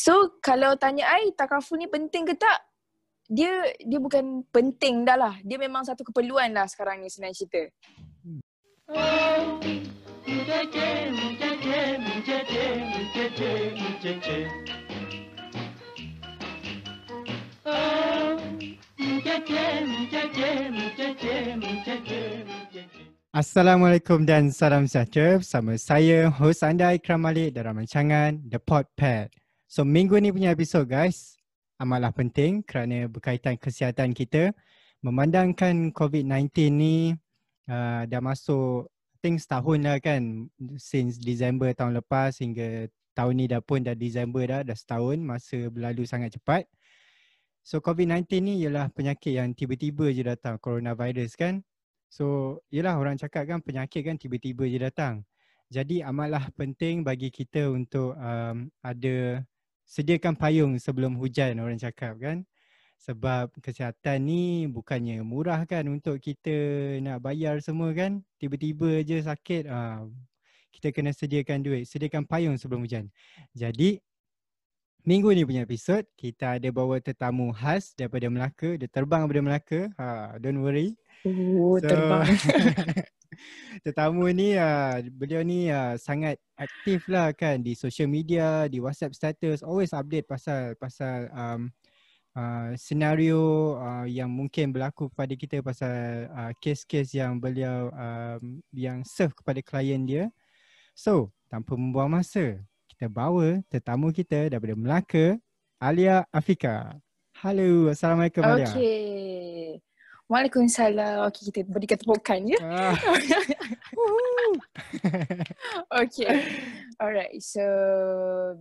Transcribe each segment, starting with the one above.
So kalau tanya I takaful ni penting ke tak? Dia dia bukan penting dah lah. Dia memang satu keperluan lah sekarang ni senang cerita. Assalamualaikum dan salam sejahtera bersama saya, host anda Ikram Malik dalam rancangan The Pod Pad. So minggu ni punya episod guys, amatlah penting kerana berkaitan kesihatan kita. Memandangkan COVID-19 ni uh, dah masuk, think setahun lah kan, since Disember tahun lepas hingga tahun ni dah pun dah Disember dah, dah setahun, masa berlalu sangat cepat. So COVID-19 ni ialah penyakit yang tiba-tiba je datang, coronavirus kan. So, yelah orang cakap kan penyakit kan tiba-tiba je datang. Jadi amatlah penting bagi kita untuk um, ada sediakan payung sebelum hujan orang cakap kan. Sebab kesihatan ni bukannya murah kan untuk kita nak bayar semua kan. Tiba-tiba je sakit, uh, kita kena sediakan duit, sediakan payung sebelum hujan. Jadi minggu ni punya episod kita ada bawa tetamu khas daripada Melaka. Dia terbang daripada Melaka. Ha, don't worry. Oh, so, terbang. tetamu ni uh, beliau ni uh, sangat aktif lah kan di social media, di WhatsApp status, always update pasal pasal um, uh, senario uh, yang mungkin berlaku kepada kita pasal uh, kes-kes yang beliau um, yang serve kepada klien dia. So, tanpa membuang masa, kita bawa tetamu kita daripada Melaka, Alia Afika. Halo, Assalamualaikum Alia. Okay. Waalaikumsalam. Okey, kita berikan tepukan ya. Ah. okay. Alright. So,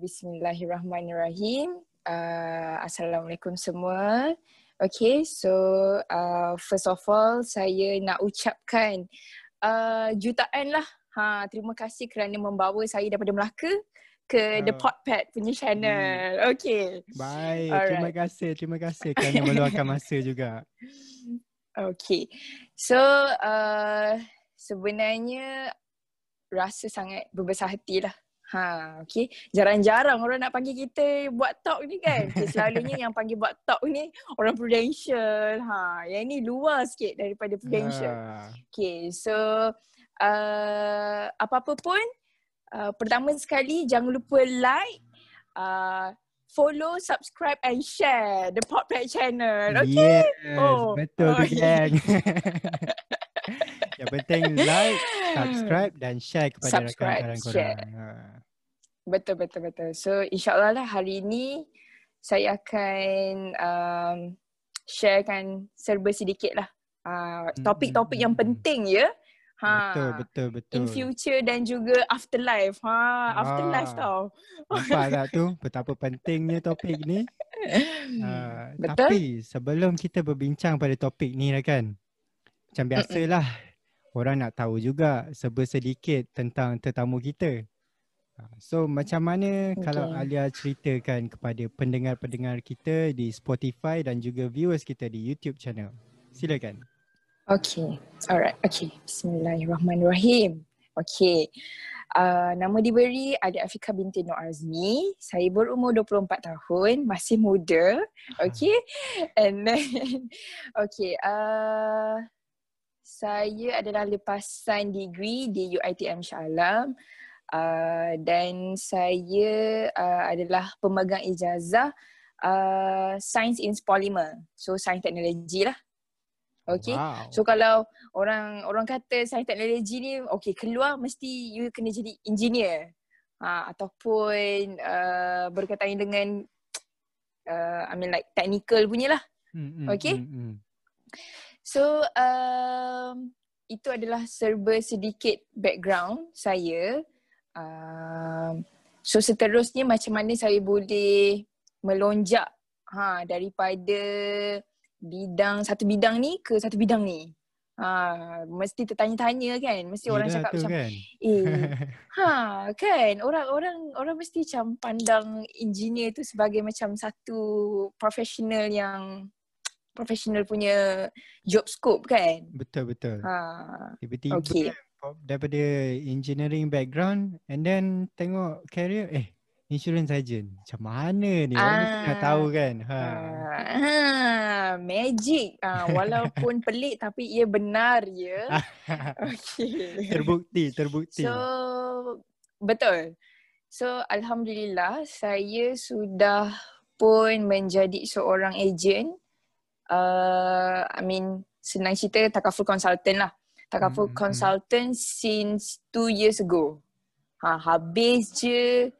bismillahirrahmanirrahim. Uh, Assalamualaikum semua. Okay, so uh, first of all, saya nak ucapkan uh, jutaan lah. Ha, terima kasih kerana membawa saya daripada Melaka ke uh, The Potpad punya channel. Hmm. Okay. Baik, Alright. terima kasih. Terima kasih kerana meluangkan masa juga. Okay. So uh, sebenarnya rasa sangat berbesar hati lah. Ha, okay. Jarang-jarang orang nak panggil kita buat talk ni kan. Okay, selalunya yang panggil buat talk ni orang prudential. Ha, yang ni luar sikit daripada prudential. Uh. Okay, so uh, apa-apa pun uh, pertama sekali jangan lupa like, uh, follow, subscribe and share the Podpad channel. Okay? Yes, oh. betul tu oh, gang. Yang penting like, subscribe dan share kepada subscribe, rakan-rakan korang. Ha. Betul, betul, betul. So insyaAllah lah hari ini saya akan um, sharekan serba sedikit lah. Uh, topik-topik yang penting ya. Ha. Betul, betul, betul. In future dan juga afterlife. Ha, afterlife ha. tau. Nampak tak tu betapa pentingnya topik ni? Ha, betul. Tapi sebelum kita berbincang pada topik ni lah kan. Macam biasalah orang nak tahu juga serba sedikit tentang tetamu kita. Ha, so macam mana okay. kalau Alia ceritakan kepada pendengar-pendengar kita di Spotify dan juga viewers kita di YouTube channel. Silakan. Okay, alright. Okay, Bismillahirrahmanirrahim. Okay, uh, nama diberi Adik Afika binti Nur Azmi. Saya berumur 24 tahun, masih muda. Okay, and then, okay, uh, saya adalah lepasan degree di UITM Shah Alam. Uh, dan saya uh, adalah pemegang ijazah uh, Science in Polymer. So, Science Teknologi lah. Okay. Wow. So kalau orang orang kata sains teknologi ni okay keluar mesti you kena jadi engineer. Ha, ataupun uh, berkaitan dengan uh, I mean like technical punya lah. Mm, mm, okay. Mm, mm. So um, itu adalah serba sedikit background saya. Um, so seterusnya macam mana saya boleh melonjak ha, daripada bidang satu bidang ni ke satu bidang ni. Ha, mesti tertanya-tanya kan. Mesti Yelah orang cakap macam kan? eh ha kan orang-orang orang mesti macam pandang engineer tu sebagai macam satu profesional yang profesional punya job scope kan. Betul betul. Ha. Tiba-tiba okay. daripada engineering background and then tengok career eh insurance agent. Macam mana ni? Orang ah, mesti nak tahu kan. Ha. Ah, magic. Ah, walaupun pelik tapi ia benar ya. okay. Terbukti, terbukti. So betul. So alhamdulillah saya sudah pun menjadi seorang agent. Uh, I mean senang cerita takaful consultant lah. Takaful hmm, hmm, hmm. consultant since two years ago. Ha, habis je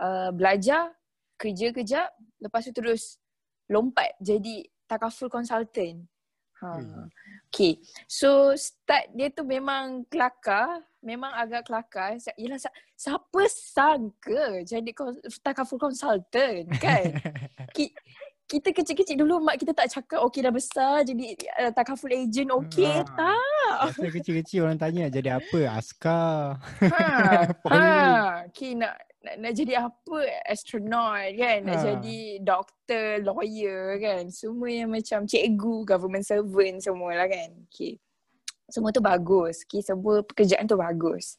uh, belajar, kerja kejap, lepas tu terus lompat jadi takaful consultant. Ha. Okay. So start dia tu memang kelakar. Memang agak kelakar. Yelah siapa sangka jadi takaful consultant kan? kita kecil-kecil dulu mak kita tak cakap okey dah besar jadi uh, takaful agent okey ha. tak. Masa kecil-kecil orang tanya jadi apa? Askar. Ha. ha. Okay, nak, nak nak jadi apa? Astronaut kan? Nak ha. jadi doktor, lawyer kan? Semua yang macam cikgu, government servant semualah kan. Okay. Semua tu bagus. Okay, semua pekerjaan tu bagus.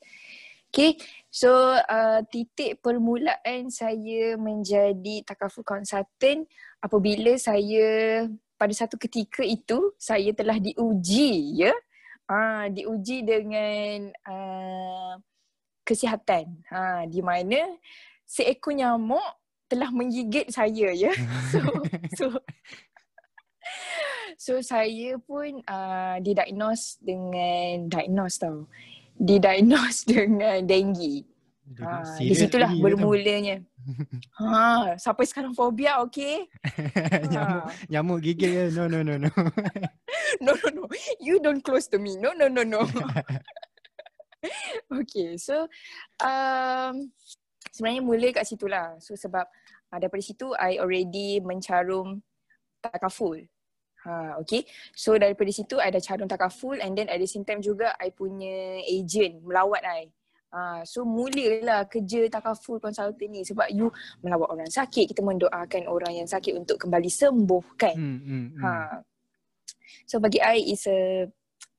Okay, so uh, titik permulaan saya menjadi takaful consultant apabila saya pada satu ketika itu saya telah diuji ya uh, diuji dengan uh, kesihatan uh, di mana seekor nyamuk telah menggigit saya ya so so so saya pun uh, didiagnose dengan diagnose tau didiagnose dengan dengue. Ha, di situlah bermulanya. ha, sampai sekarang fobia, nyamuk, ha. nyamuk gigit ke? No, no, no, no. no, no, no. You don't close to me. No, no, no, no. okay, so um, sebenarnya mula kat situ lah. So sebab uh, daripada situ, I already mencarum takaful. Ha, okay. So daripada situ I dah calon takaful and then at the same time juga I punya agent melawat I. Ha, so mulalah kerja takaful consultant ni sebab you melawat orang sakit, kita mendoakan orang yang sakit untuk kembali sembuh kan. Hmm, hmm, hmm. Ha. So bagi I is a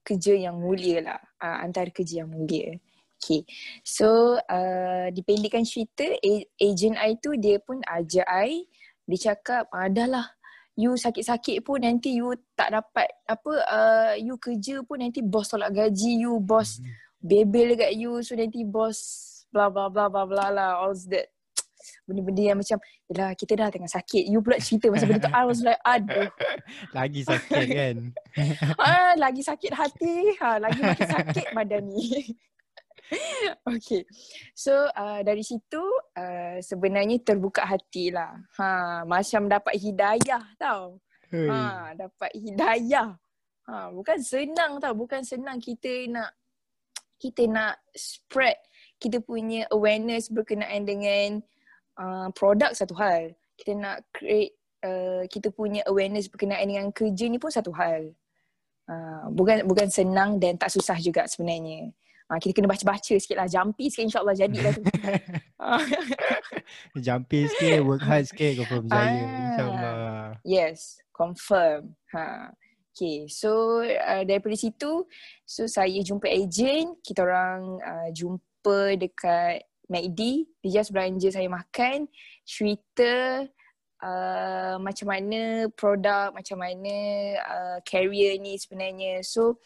kerja yang mulia lah. Uh, antara kerja yang mulia. Okay. So uh, dipendekkan cerita, agent I tu dia pun ajar I. Dia cakap, adalah you sakit-sakit pun nanti you tak dapat apa uh, you kerja pun nanti bos tolak gaji you bos mm-hmm. bebel dekat you so nanti bos bla bla bla bla bla lah all that benda-benda yang macam yalah kita dah tengah sakit you pula cerita masa benda tu I was like aduh lagi sakit kan ah lagi sakit hati ha lagi makin sakit badan ni okay. So uh, dari situ uh, sebenarnya terbuka hati lah. Ha, macam dapat hidayah tau. Hey. Ha, dapat hidayah. Ha, bukan senang tau. Bukan senang kita nak kita nak spread kita punya awareness berkenaan dengan uh, produk satu hal. Kita nak create uh, kita punya awareness berkenaan dengan kerja ni pun satu hal. Uh, bukan bukan senang dan tak susah juga sebenarnya. Ha, kita kena baca-baca sikit lah. Jumpy sikit insyaAllah jadilah tu. Jumpy sikit, work hard sikit confirm berjaya ah, insyaAllah. Yes, confirm. Ha. Okay, so uh, daripada situ, so saya jumpa agent, kita orang uh, jumpa dekat MACD, dia just belanja saya makan, cerita uh, macam mana produk, macam mana uh, carrier ni sebenarnya. So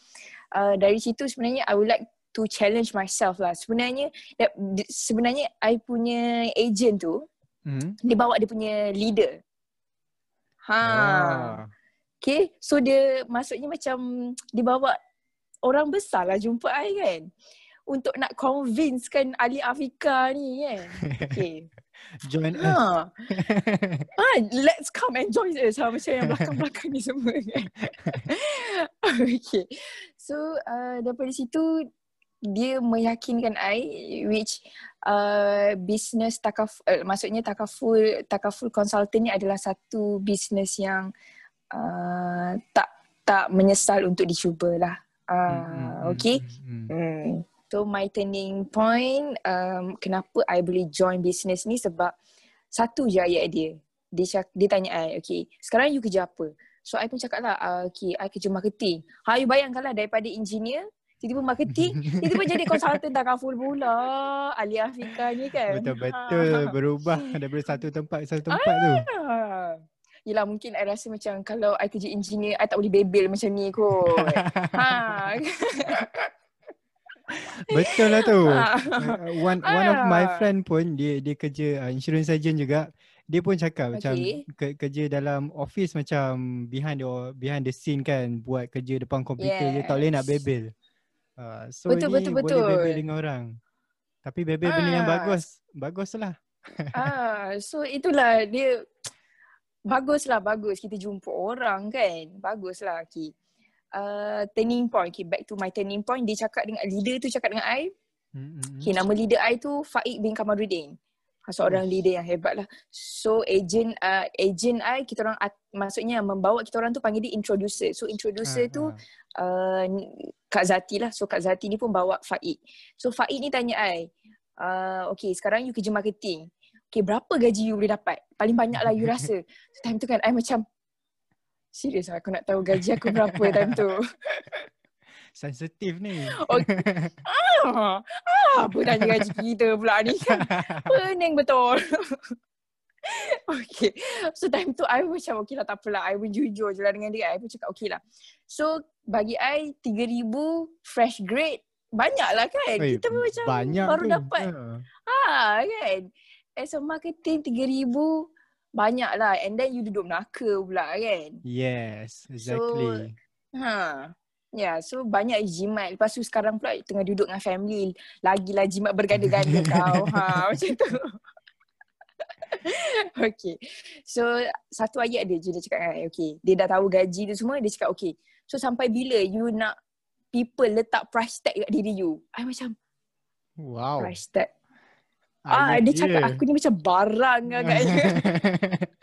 uh, dari situ sebenarnya I would like to challenge myself lah. Sebenarnya sebenarnya I punya agent tu hmm. dia bawa dia punya leader. Ha. Ah. Okay. So dia maksudnya macam dia bawa orang besar lah jumpa I kan. Untuk nak convince kan Ali Afika ni kan. Okay. Join ha. us. ha, let's come and join us. Ha, macam yang belakang-belakang ni semua kan. okay. So uh, daripada situ dia meyakinkan I which uh, business takaf uh, maksudnya takaful takaful consultant ni adalah satu business yang uh, tak tak menyesal untuk dicubalah. Uh, mm-hmm. okay. Mm-hmm. Mm. So my turning point um, kenapa I boleh join business ni sebab satu je ayat dia. Dia, cak, dia tanya I, okay, sekarang you kerja apa? So I pun cakap lah, uh, okay, I kerja marketing. Ha, you bayangkanlah daripada engineer tiba-tiba marketing, tiba-tiba jadi consultant takaful pula. Ali Afika ni kan. Betul-betul berubah daripada satu tempat ke satu tempat tu. Ah. Yelah mungkin I rasa macam kalau I kerja engineer, I tak boleh bebel macam ni kot. ha. Betul lah tu. Ah. Uh, one one of my friend pun dia dia kerja uh, insurance agent juga. Dia pun cakap macam Okay. ke, kerja dalam office macam behind the behind the scene kan buat kerja depan komputer dia tak boleh nak Yes. bebel. Uh, so Betul, ni betul, boleh betul. bebel dengan orang. Tapi bebel benda yang Ah. bagus. Baguslah. ah, so itulah dia baguslah bagus kita jumpa orang kan. Baguslah okay. Uh, turning point. Okay, back to my turning point. Dia cakap dengan leader tu cakap dengan I. Hmm. Okay, nama leader I tu Faik bin Kamaruddin. Seorang leader yang hebat lah. So agent uh, agent I kita orang at, maksudnya membawa kita orang tu panggil dia introducer. So introducer Ah, tu uh, Kak Zati lah. So Kak Zati ni pun bawa Faik. So Faik ni tanya I, uh, okay sekarang you kerja marketing. Okay berapa gaji you boleh dapat? Paling banyak lah you rasa. So time tu kan I macam, serius lah aku nak tahu gaji aku berapa time tu. Sensitif ni. Okay. Ah, ah, apa tanya gaji kita pula ni kan. Pening betul. okay. So time tu I macam okay lah tak apalah. I pun jujur je lah dengan dia. I pun cakap okay lah. So bagi I 3,000 fresh grade banyak lah kan. Oi, kita pun macam baru tu. dapat. Ha. Ha kan. As a marketing 3,000 banyak lah. And then you duduk Melaka pula kan. Yes, exactly. Ha. Ya, yeah, so banyak jimat. Lepas tu sekarang pula tengah duduk dengan family. Lagilah jimat berganda-ganda tau. Ha, macam tu. okay. So, satu ayat dia je dia cakap I, okay. Dia dah tahu gaji tu semua, dia cakap okay. So, sampai bila you nak people letak price tag kat diri you? I macam, wow. price tag? Ah, dia cakap aku ni macam barang agaknya.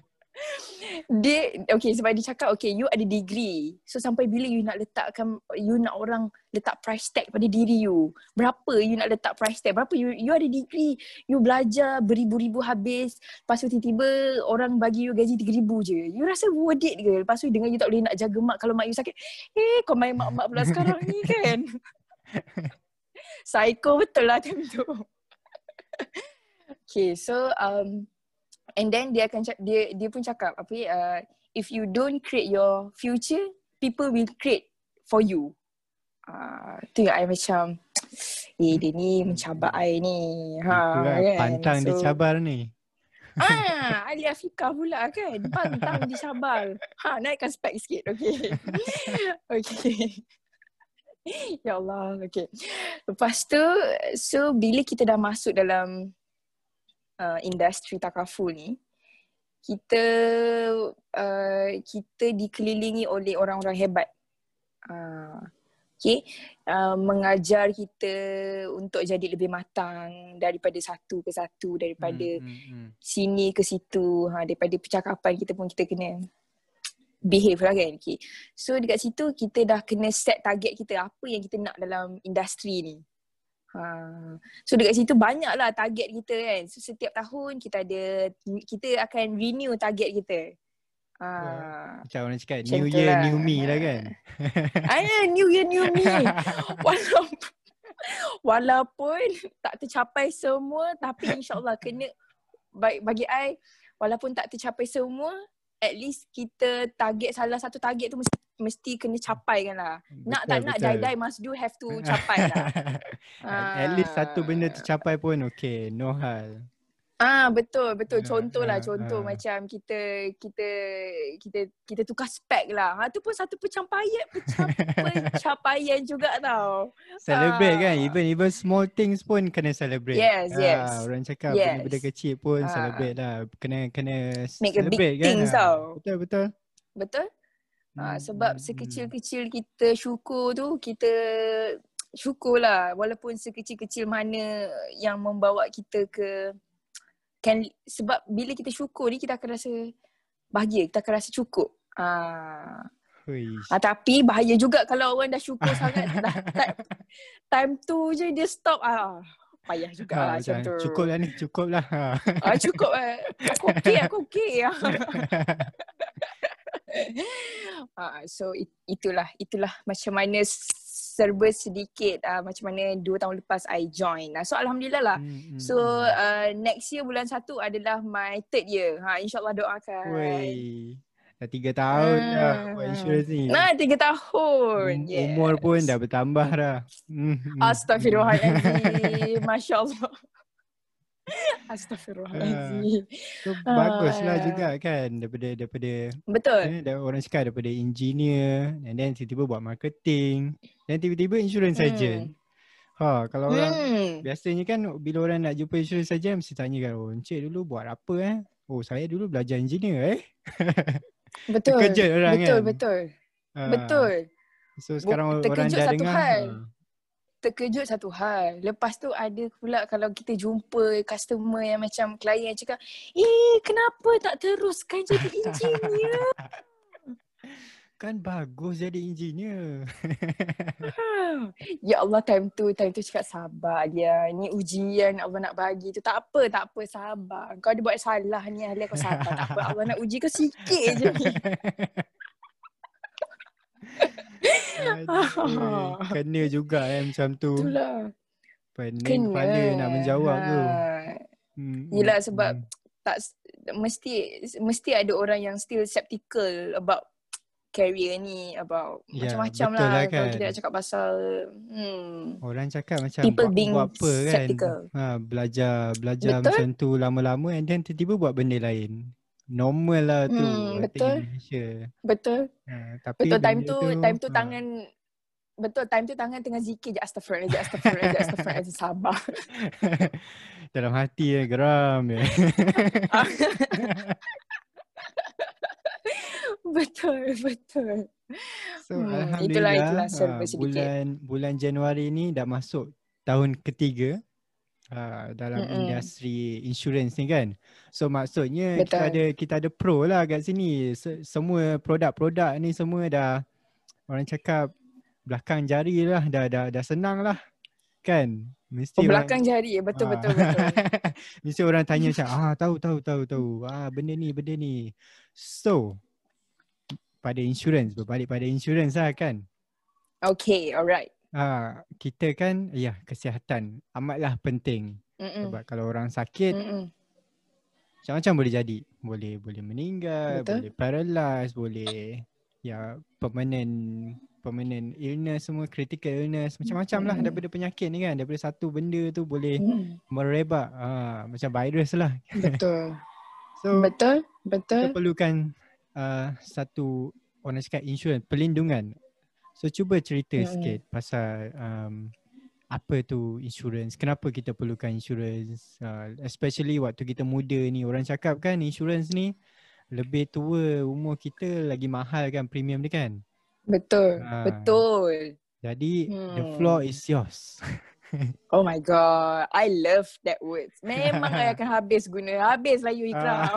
dia okay sebab dia cakap okay you ada degree. So sampai bila you nak letakkan you nak orang letak price tag pada diri you? Berapa you nak letak price tag? Berapa you you ada degree, you belajar beribu-ribu habis, lepas tu tiba-tiba orang bagi you gaji 3000 je. You rasa worth it ke? Lepas tu dengan you tak boleh nak jaga mak kalau mak you sakit. Eh kau main mak-mak pula sekarang ni kan. Psycho betul lah time tu. Okay, so um, and then dia akan dia dia pun cakap apa uh, if you don't create your future, people will create for you. Ah, uh, tu yang I macam eh dia ni mencabar I ni. Ha, Itulah, kan? pantang So, dicabar ni. Ah, Ali Afika pula kan. Pantang dicabar. Ha, naikkan spek sikit. Okay. okay. ya Allah. Okay. Lepas tu, so bila kita dah masuk dalam uh, industri takaful ni, kita uh, kita dikelilingi oleh orang-orang hebat. Uh, okay. Uh, mengajar kita untuk jadi lebih matang daripada satu ke satu, daripada Hmm, hmm, hmm. sini ke situ ha, daripada percakapan kita pun kita kena behave lah kan okay. so dekat situ kita dah kena set target kita apa yang kita nak dalam industri ni ha. so dekat situ banyak lah target kita kan so setiap tahun kita ada kita akan renew target kita ha. Macam orang cakap, Macam new year, lah. new me lah kan. Ah, new year new me. Walaupun walaupun tak tercapai semua tapi insyaallah kena baik bagi I walaupun tak tercapai semua at least kita target salah satu target tu mesti mesti kena capai kan lah. Nak tak Betul, nak betul. die die must do have to capai lah. At at least satu benda Ah. tercapai pun okay, no hal. Ah betul betul Ah, contoh lah ah, contoh ah. macam kita kita kita kita tukar spek lah. Ha tu pun satu pencapaian pencap- pencapaian juga tau. Celebrate kan, Ah. even even small things pun kena celebrate. Yes, Ah, yes. Orang cakap Yes. benda-benda kecil pun Ah. celebrate lah. Kena kena Make a big celebrate kan. things Ah, tau. Betul betul. Betul? Ha, sebab hmm, sekecil-kecil kita syukur tu kita syukur lah walaupun sekecil-kecil mana yang membawa kita ke kan sebab bila kita syukur ni kita akan rasa bahagia, kita akan rasa cukup. Ah, ah tapi bahaya juga kalau orang dah syukur sangat dah time, time tu je dia stop ah payah juga Ha, lah macam tu. cukup lah ni, cukup lah. Ah cukup eh. Aku okey, aku okey. ah, so it, itulah itulah macam mana serba sedikit uh, macam mana dua tahun lepas I join. Uh, so alhamdulillah lah. Hmm, hmm, So uh, next year bulan satu adalah my third year. Ha insyaallah doakan. Wey. Dah tiga tahun Hmm. dah buat insurans ni. Nah, tiga tahun. Um, Umur pun dah bertambah dah. Hmm. Astagfirullahaladzim. Masya Allah. Astagfirullahaladzim. So baguslah Ah. juga kan daripada daripada Betul. dah orang cakap daripada engineer and then tiba-tiba buat marketing dan tiba-tiba insurance Hmm. agent. Ha kalau orang Hmm. biasanya kan bila orang nak jumpa insurance agent mesti tanya kan oh encik dulu buat apa eh? Oh saya dulu belajar engineer eh. Betul. Terkejut orang betul, kan. Betul. Ha. Betul. So sekarang orang terkejut dah dengar. hal. ha. Terkejut satu hal. Lepas tu ada pula kalau kita jumpa customer yang macam klien yang cakap, "Eh, kenapa tak teruskan jadi engineer?" Kan bagus jadi engineer. ya Allah time tu, time tu cakap sabar dia. Ni ujian Allah nak bagi tu. Tak apa, tak apa, sabar. Kau ada buat salah ni, ahli kau sabar. Tak apa, Allah nak uji kau sikit je ni. Aduh, kena juga eh macam tu. Itulah. Pening Kena. kepala nak menjawab tu. Ha. Hmm, Yelah hmm, sebab hmm. tak mesti mesti ada orang yang still skeptical about career ni about Ya, macam-macam lah, lah kalau kan. kita nak cakap pasal hmm Orang cakap macam People buat, being buat apa kan. skeptical. Ha, belajar belajar Betul. macam tu lama-lama and then tiba-tiba buat benda lain. Normal lah tu. Hmm, betul. Malaysia. betul Ha, tapi betul time benda tu time tu ha, tangan betul time tu tangan tengah zikir je astagfirullahalazim astagfirullahalazim astagfirullahalazim sabar dalam hati eh, geram je. betul betul So Hmm, alhamdulillah itulah- itulah serba ah, sedikit. bulan bulan Januari ni dah masuk tahun ketiga uh, dalam Mm-mm. industri insurans ni kan. So maksudnya kita Betul. ada kita ada pro lah kat sini. Se- semua produk-produk ni semua dah orang cakap belakang jari lah dah dah dah senang lah. Kan? Mesti oh, orang- belakang jari betul Ah. betul betul Mesti orang tanya macam ah tahu tahu tahu tahu. Ah benda ni benda ni. So pada insurans berbalik pada insurans lah kan. okay alright Ah kita kan ya kesihatan amatlah penting. Mm-mm. Sebab kalau orang sakit Mm-mm. macam-macam boleh jadi. Boleh boleh meninggal, Betul. boleh paralyze, boleh ya permanent permanent illness semua critical illness macam-macam lah Mm. daripada penyakit ni kan daripada satu benda tu boleh Mm. merebak ah macam virus lah betul so betul kita betul perlukan uh, satu orang cakap insurans perlindungan. So cuba cerita Mm-mm. mm. sikit pasal um, apa tu insurans, kenapa kita perlukan insurans uh, especially waktu kita muda ni orang cakap kan insurans ni lebih tua umur kita lagi mahal kan premium dia kan. betul Ah. betul Jadi the Hmm. floor is yours. Oh my god, I love that word. Memang I akan habis guna. Habis lah you ikram. Ah.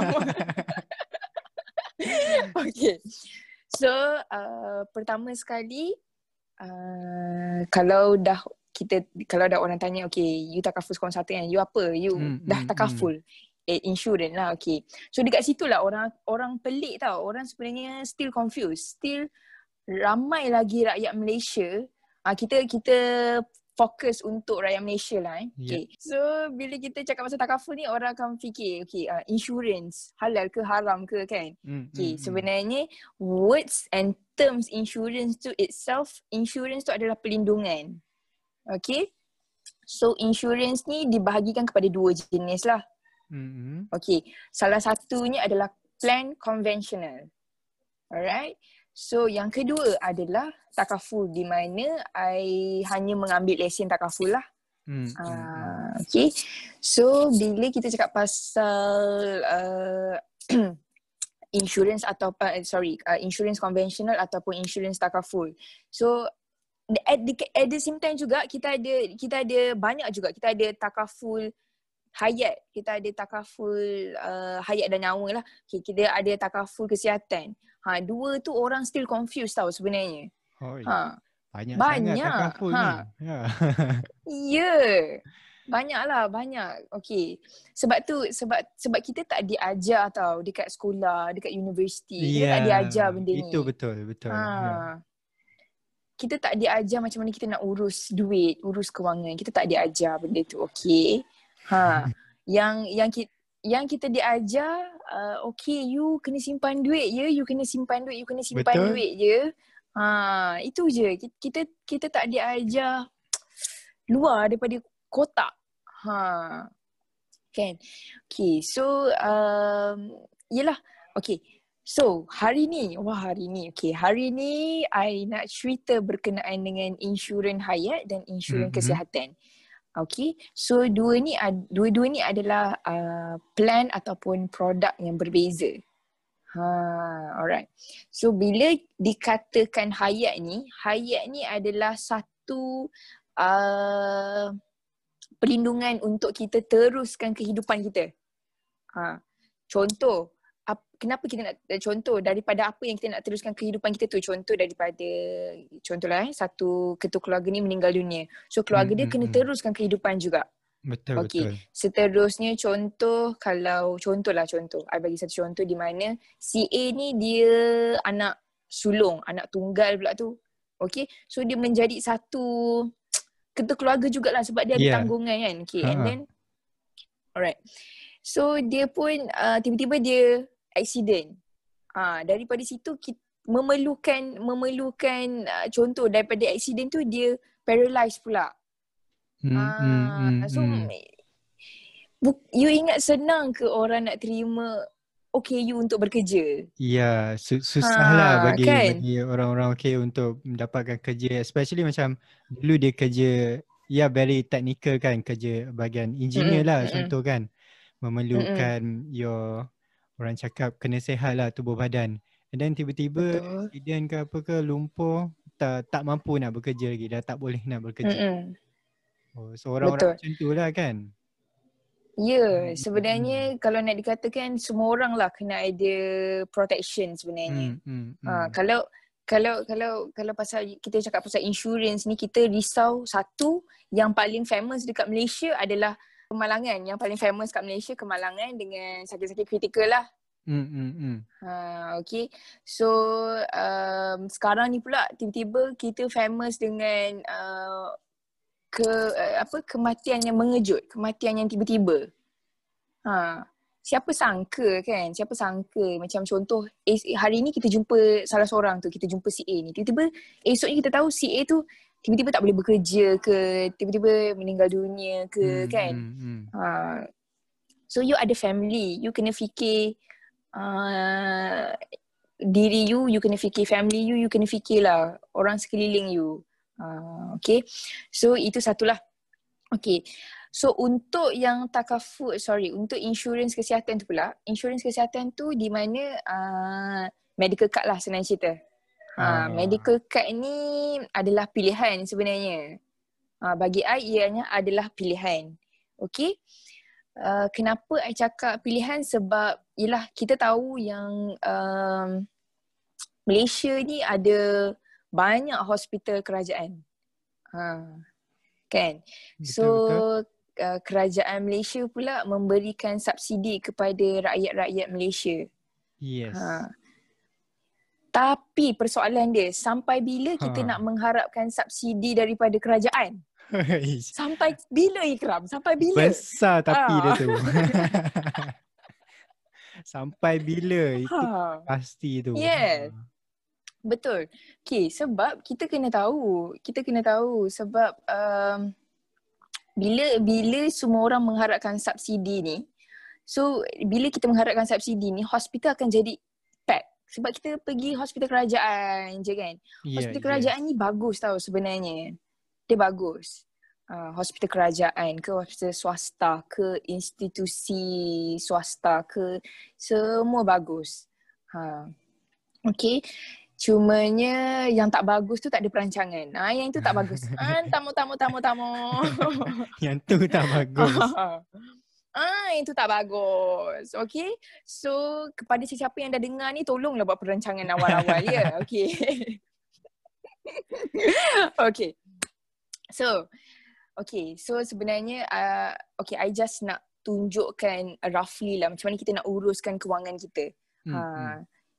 okay. So, uh, pertama sekali, uh, kalau dah kita, kalau dah orang tanya, okay, you takaful sekolah satu kan, you apa? You Hmm, dah hmm, takaful. Eh, insurance lah, okay. So, dekat situ lah orang orang pelik tau. Orang sebenarnya still confused. Still ramai lagi rakyat Malaysia. Uh, kita kita fokus untuk rakyat Malaysia lah eh. Ya. Okay. So bila kita cakap pasal takaful ni orang akan fikir okay uh, insurance halal ke haram ke kan. Mm, Okay mm, mm. sebenarnya words and terms insurance tu itself insurance tu adalah perlindungan. Okay. So insurance ni dibahagikan kepada dua jenis lah. Mm, mm. Okay. Salah satunya adalah plan conventional. Alright. So yang kedua adalah takaful di mana I hanya mengambil lesen takaful lah. Mm, mm, mm. Ah, okay. So bila kita cakap pasal uh, insurance atau eh, sorry uh, insurance konvensional ataupun insurance takaful. So at the, at the same time juga kita ada kita ada banyak juga kita ada takaful hayat, kita ada takaful uh, hayat dan nyawa lah. Okay, kita ada takaful kesihatan. Ha, dua tu orang still confused tau sebenarnya. Oh. Ha. Banyak, banyak. sangat takaful Ha. ni. Ya. Ya. Banyaklah, banyak. Okey. Sebab tu sebab sebab kita tak diajar tau dekat sekolah, dekat universiti. Kita tak Ya, diajar benda ni. Itu betul, betul. Ha. kita tak diajar macam mana kita nak urus duit, urus kewangan. Kita tak diajar benda tu. Okay. Ha. yang yang kita yang kita diajar uh, okay you kena simpan duit ya you kena simpan duit you kena simpan Betul. duit je. Ha itu je. Kita kita tak diajar luar daripada kotak. Ha. Kan? Okay so um yalah okay So, hari ni, wah hari ni, okay, hari ni I nak cerita berkenaan dengan insurans hayat dan insurans mm-hmm. kesihatan. Okay, so dua ni, dua-dua ni adalah uh, plan ataupun produk yang berbeza. Ha, alright. So, bila dikatakan hayat ni, hayat ni adalah satu uh, perlindungan untuk kita teruskan kehidupan kita. Ha, contoh, kenapa kita nak eh, contoh daripada apa yang kita nak teruskan kehidupan kita tu? Contoh daripada contohlah eh satu ketua keluarga ni meninggal dunia. So keluarga hmm, dia kena hmm, hmm. teruskan kehidupan juga. Betul okay. betul. Seterusnya contoh kalau contohlah contoh. I bagi satu contoh di mana CA ni dia anak sulung anak tunggal pula tu. Okay so dia menjadi satu ketua keluarga jugalah sebab dia ada yeah. tanggungan kan. Okay uh-huh. and then alright. So dia pun uh, tiba-tiba dia accident. Ah daripada situ kita memerlukan memerlukan uh, contoh daripada accident tu dia paralyzed pula. Hmm, ah hmm, hmm, so hmm. you ingat senang ke orang nak terima OKU untuk bekerja? Ya, su- susahlah ha, bagi kan? bagi orang-orang okay untuk mendapatkan kerja especially macam dulu dia kerja ya very technical kan kerja bahagian engineer mm-hmm. lah contoh kan memerlukan mm-hmm. your orang cakap kena sehat lah tubuh badan. And then tiba-tiba accident ke apa ke lumpur tak tak mampu nak bekerja lagi dah tak boleh nak bekerja. Mm-hmm. Oh, so orang-orang macam tu lah kan. Ya, yeah, sebenarnya mm. kalau nak dikatakan semua orang lah kena ada protection sebenarnya. Mm, mm, mm. Ha, kalau kalau kalau kalau pasal kita cakap pasal insurance ni kita risau satu yang paling famous dekat Malaysia adalah kemalangan yang paling famous kat Malaysia kemalangan dengan sakit-sakit kritikal lah. Hmm hmm hmm. Ha okey. So um, sekarang ni pula tiba-tiba kita famous dengan uh, ke uh, apa kematian yang mengejut, kematian yang tiba-tiba. Ha siapa sangka kan? Siapa sangka macam contoh hari ni kita jumpa salah seorang tu, kita jumpa si A ni. Tiba-tiba esoknya kita tahu si A tu tiba-tiba tak boleh bekerja ke? Tiba-tiba meninggal dunia ke hmm, kan? hmm, hmm. Uh, so you ada family. You kena fikir uh, diri you you kena fikir family you you kena fikirlah orang sekeliling you. Uh, okay? So itu satulah. Okay. So untuk yang takaful sorry untuk insurans kesihatan tu pula insurans kesihatan tu di mana uh, medical card lah senang cerita Ha, medical card ni adalah pilihan sebenarnya. Ha, bagi I ianya adalah pilihan. Okay. Uh, kenapa I cakap pilihan sebab ialah kita tahu yang um, Malaysia ni ada banyak hospital kerajaan. Ha, kan? Betul, so betul. Uh, kerajaan Malaysia pula memberikan subsidi kepada rakyat-rakyat Malaysia. Yes. Ha. Tapi persoalan dia, sampai bila kita ha. nak mengharapkan subsidi daripada kerajaan? sampai bila Ikram? Sampai bila? Besar tapi ha. dia tu. sampai bila? Itu ha. pasti tu. Yes. Ha. Betul. Okay, sebab kita kena tahu. Kita kena tahu sebab um, bila bila semua orang mengharapkan subsidi ni, so bila kita mengharapkan subsidi ni, hospital akan jadi sebab kita pergi hospital kerajaan je kan. Yeah, hospital yeah. kerajaan ni bagus tau sebenarnya. Dia bagus. Uh, hospital kerajaan ke hospital swasta ke institusi swasta ke semua bagus. Ha. Okay. Cumanya yang tak bagus tu tak ada perancangan. Ah ha, yang itu tak bagus. Ah tamu tamu tamu tamu. yang tu tak bagus. Ah, itu tak bagus. Okay. So, kepada sesiapa yang dah dengar ni, tolonglah buat perancangan awal-awal ya. Okay. okay. So, okay. So, sebenarnya, uh, okay, I just nak tunjukkan roughly lah macam mana kita nak uruskan kewangan kita. Hmm, ha. Hmm.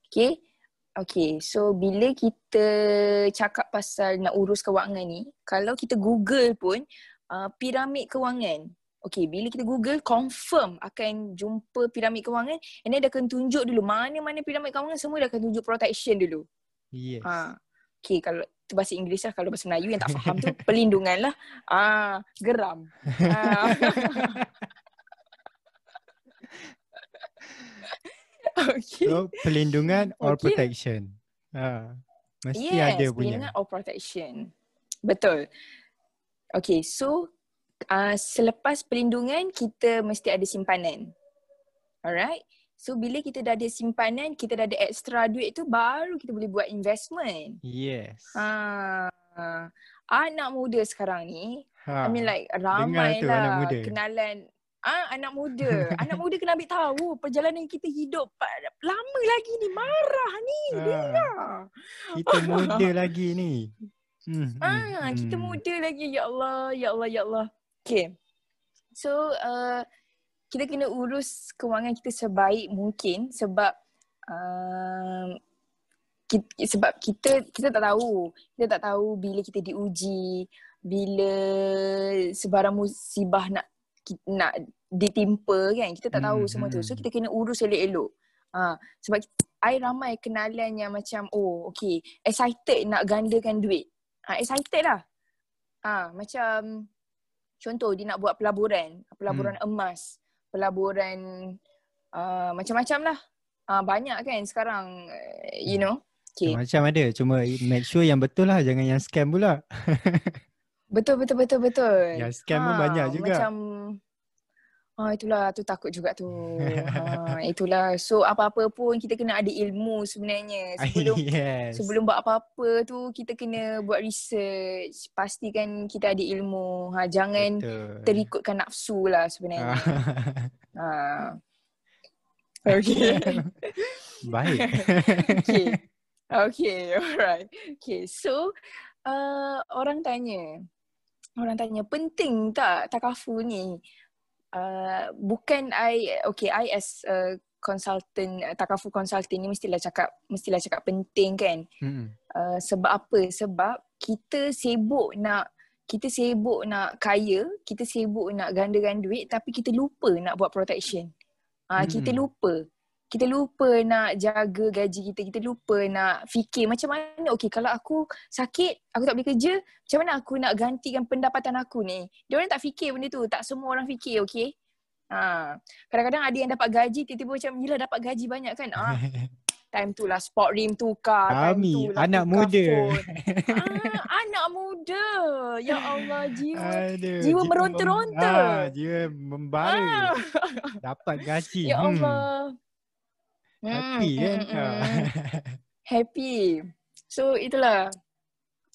Okay. Okay, so bila kita cakap pasal nak urus kewangan ni, kalau kita Google pun uh, piramid kewangan. Okay, bila kita Google, confirm akan jumpa piramid kewangan and then dia akan tunjuk dulu mana-mana piramid kewangan semua dia akan tunjuk protection dulu. Yes. Ha. Okay, kalau tu bahasa Inggeris lah, kalau bahasa Melayu yang tak faham tu, pelindungan lah. Ah, geram. Ah. okay. So perlindungan or Okay. protection. Ha. Mesti yes, ada punya. perlindungan or protection. Betul. Okay, so uh, selepas perlindungan, kita mesti ada simpanan. Alright? So bila kita dah ada simpanan, kita dah ada extra duit tu, baru kita boleh buat investment. Yes. Ha. Anak muda sekarang ni, Ha. I mean like Dengar ramai tu anak lah muda. kenalan Ah, anak muda. anak muda kena ambil tahu perjalanan kita hidup lama lagi ni marah ni. Ha. Dengar. Kita muda lagi ni. Hmm. Ah, hmm, kita hmm. muda lagi. Ya Allah, ya Allah, ya Allah. Okay. So, uh, kita kena urus kewangan kita sebaik mungkin sebab uh, kita, sebab kita kita tak tahu. Kita tak tahu bila kita diuji, bila sebarang musibah nak nak ditimpa kan. Kita tak tahu Hmm, semua tu. So hmm. kita kena urus elok-elok. Ha, sebab I ramai kenalan yang macam oh okay excited nak gandakan duit. Ha, excited lah. Ha, macam contoh dia nak buat pelaburan, pelaburan Hmm. emas, pelaburan uh, macam-macam lah. Ha, banyak kan sekarang uh, you know. Okay. Macam ada. Cuma make sure yang betul lah. Jangan yang scam pula. Betul betul betul betul. Yang scam pun banyak juga. Macam Ah itulah tu takut juga tu. ha itulah. So apa-apa pun kita kena ada ilmu sebenarnya. Sebelum yes. sebelum buat apa-apa tu kita kena buat research. Pastikan kita ada ilmu. Ha jangan Betul. terikutkan nafsu lah sebenarnya. Ha. Okay. Baik. okay. Okay, alright. Okay, so uh, orang tanya, orang tanya penting tak takafu ni? Uh, bukan I, okay, I as a consultant, uh, takafu consultant ni mestilah cakap, mestilah cakap penting kan? Hmm. Uh, sebab apa? Sebab kita sibuk nak kita sibuk nak kaya, kita sibuk nak gandakan duit tapi kita lupa nak buat protection. Ah uh, kita Hmm. lupa. Kita lupa nak jaga gaji kita, kita lupa nak fikir macam mana okey kalau aku sakit, aku tak boleh kerja, macam mana aku nak gantikan pendapatan aku ni? Dia orang tak fikir benda tu, tak semua orang fikir okey. Ha, kadang-kadang ada yang dapat gaji tiba-tiba macam yelah dapat gaji banyak kan. Ah, time tu lah sport rim tukar, time Kami, tu lah anak tukar muda. ah, anak muda. Ya Allah jiwa. Aduh, jiwa mem- meronta-ronta. Ah, jiwa membara. Ah. Dapat gaji. Ya Hmm. Allah. Happy Hmm, kan? hmm, hmm, hmm. Happy. So itulah.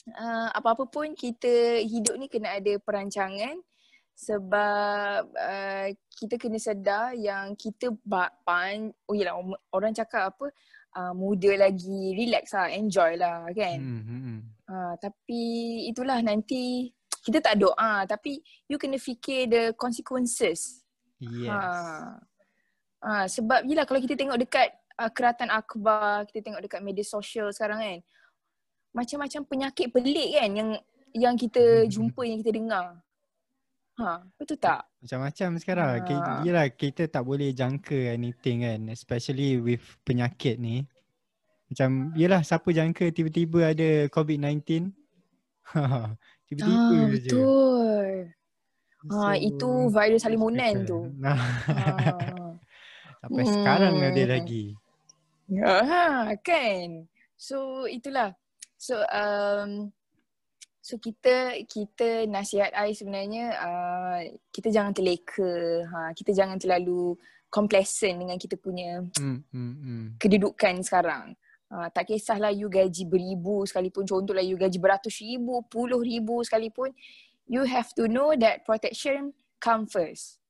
Uh, apa-apa pun kita hidup ni kena ada perancangan sebab uh, kita kena sedar yang kita ba- pan oh yalah orang cakap apa uh, muda lagi relax lah enjoy lah kan Hmm, hmm, hmm. uh, tapi itulah nanti kita tak doa tapi you kena fikir the consequences Yes. Ha. Ha, sebab yelah kalau kita tengok dekat uh, keratan akhbar, kita tengok dekat media sosial sekarang kan. Macam-macam penyakit pelik kan yang yang kita jumpa, yang kita dengar. Ha, betul tak? Macam-macam sekarang. Kita, yelah, kita tak boleh jangka anything kan. Especially with penyakit ni. Macam, yelah siapa jangka tiba-tiba ada COVID-19. tiba-tiba Ah, je. betul. Ha, itu virus salimunan tu. Nah, Ha. sampai sekarang ada Hmm. lagi. Ya, ha, kan. So itulah. So um so kita kita nasihat I sebenarnya uh, kita jangan terleka. Ha, kita jangan terlalu complacent dengan kita punya Hmm, hmm, hmm. kedudukan sekarang. Uh, tak kisahlah you gaji beribu sekalipun contohlah you gaji beratus ribu, puluh ribu sekalipun you have to know that protection come first.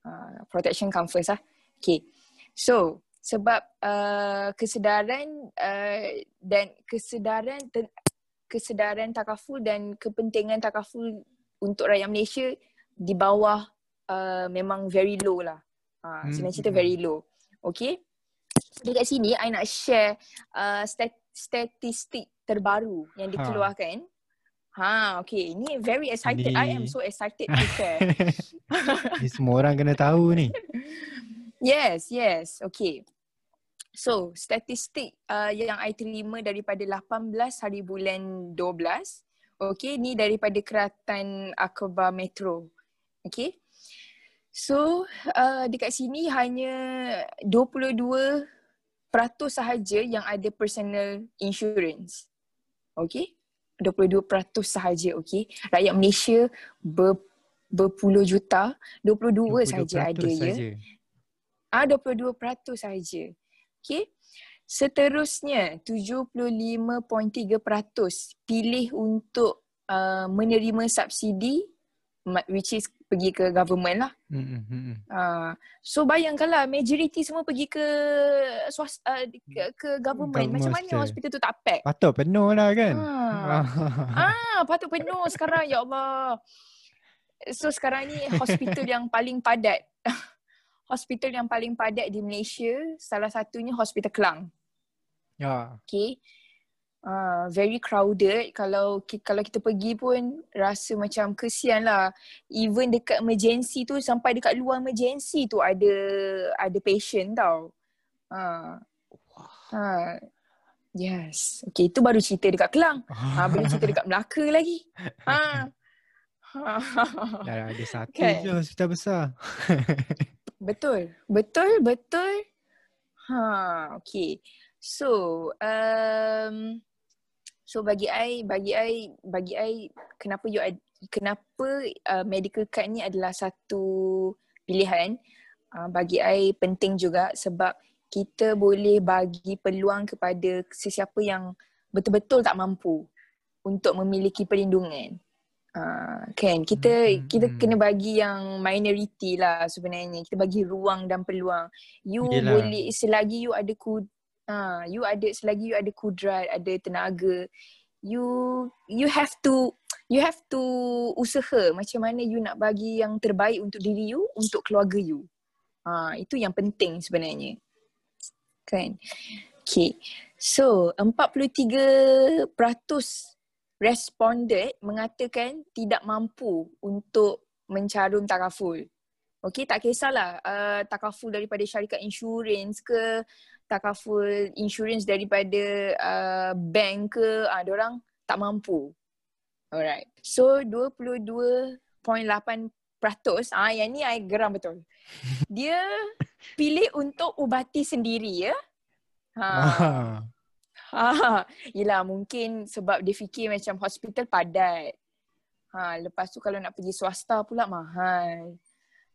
Uh, protection come first lah. Okay. So sebab uh, kesedaran uh, dan kesedaran kesedaran takaful dan kepentingan takaful untuk rakyat Malaysia di bawah uh, memang very low lah. Uh, Hmm, sebenarnya cerita very low. Okay. dekat sini I nak share uh, stat- statistik terbaru yang Ha. dikeluarkan. Ha, okay. Ini very excited. Ini- I am so excited to share. Semua orang kena tahu ni. Yes, yes. Okay. So, statistik uh, yang I terima daripada 18 hari bulan 12. Okay, ni daripada Keratan Akhbar Metro. Okay. So, uh, dekat sini hanya 22% sahaja yang ada personal insurance. Okay. 22% sahaja, okay. Rakyat Malaysia ber, berpuluh juta, 22, sahaja ada 22% ya. Ah 22% sahaja. Okey. Seterusnya 75.3% pilih untuk uh, menerima subsidi which is pergi ke government lah. Mm, mm, mm, mm. Uh, so bayangkanlah majoriti semua pergi ke swasta uh, ke, ke government. Macam mana Government hospital tu tak pack? Patut penuh lah kan. Ah. Ah, patut penuh sekarang ya Allah. So sekarang ni hospital yang paling padat. hospital yang paling padat di Malaysia salah satunya Hospital Kelang. ya. Okay. Uh, very crowded. Kalau kalau kita pergi pun rasa macam kesian lah. Even dekat emergency tu sampai dekat luar emergency tu ada ada patient tau. Uh, uh, yes. Okay, itu baru cerita dekat Kelang. Ha, belum cerita dekat Melaka lagi. Ha. Dah ada satu Kan? je hospital besar. betul. Betul, betul. Ha, okay. So, um, so bagi I, bagi I, bagi I, kenapa you kenapa uh, medical card ni adalah satu pilihan uh, bagi I penting juga sebab kita boleh bagi peluang kepada sesiapa yang betul-betul tak mampu untuk memiliki perlindungan. Uh, kan? Kita Hmm, kita hmm. kena bagi yang minority lah sebenarnya. Kita bagi ruang dan peluang. You Yelah. boleh selagi you ada kud uh, you ada selagi you ada kudrat ada tenaga you you have to you have to usaha macam mana you nak bagi yang terbaik untuk diri you untuk keluarga you. Uh, itu yang penting sebenarnya. Kan? Okay. So 43% responded mengatakan tidak mampu untuk mencarum takaful. Okey, tak kisahlah uh, takaful daripada syarikat insurans ke, takaful insurans daripada uh, bank ke, ah uh, orang tak mampu. Alright. So 22.8% ah yang ni I geram betul. Dia pilih untuk ubati sendiri ya. Ha. Ha, yelah mungkin sebab dia fikir macam hospital padat. Ha, lepas tu kalau nak pergi swasta pula mahal.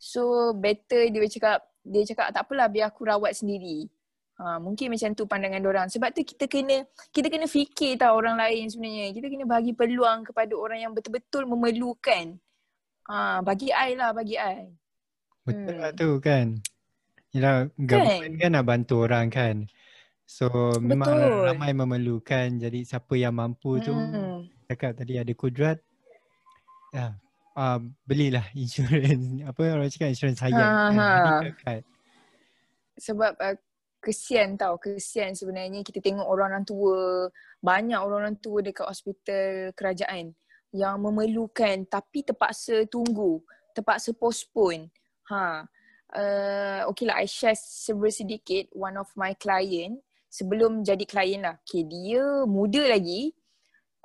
So better dia cakap dia cakap tak apalah biar aku rawat sendiri. Ha, mungkin macam tu pandangan orang. Sebab tu kita kena kita kena fikir tau orang lain sebenarnya. Kita kena bagi peluang kepada orang yang betul-betul memerlukan. Ha, bagi I lah, bagi I. Betul Hmm. lah tu kan. Yelah, government kan nak bantu orang kan. So memang Betul. ramai memerlukan. Jadi siapa yang mampu tu Hmm. cakap tadi ada kudrat. Ya, uh, belilah insurans. Apa orang cakap insurans hayat. Ha, kan? ha. Sebab uh, kesian tau kesian sebenarnya kita tengok orang-orang tua banyak orang-orang tua dekat hospital kerajaan yang memerlukan tapi terpaksa tunggu terpaksa postpone ha uh, okay lah I share sedikit one of my client sebelum jadi klien lah okay dia muda lagi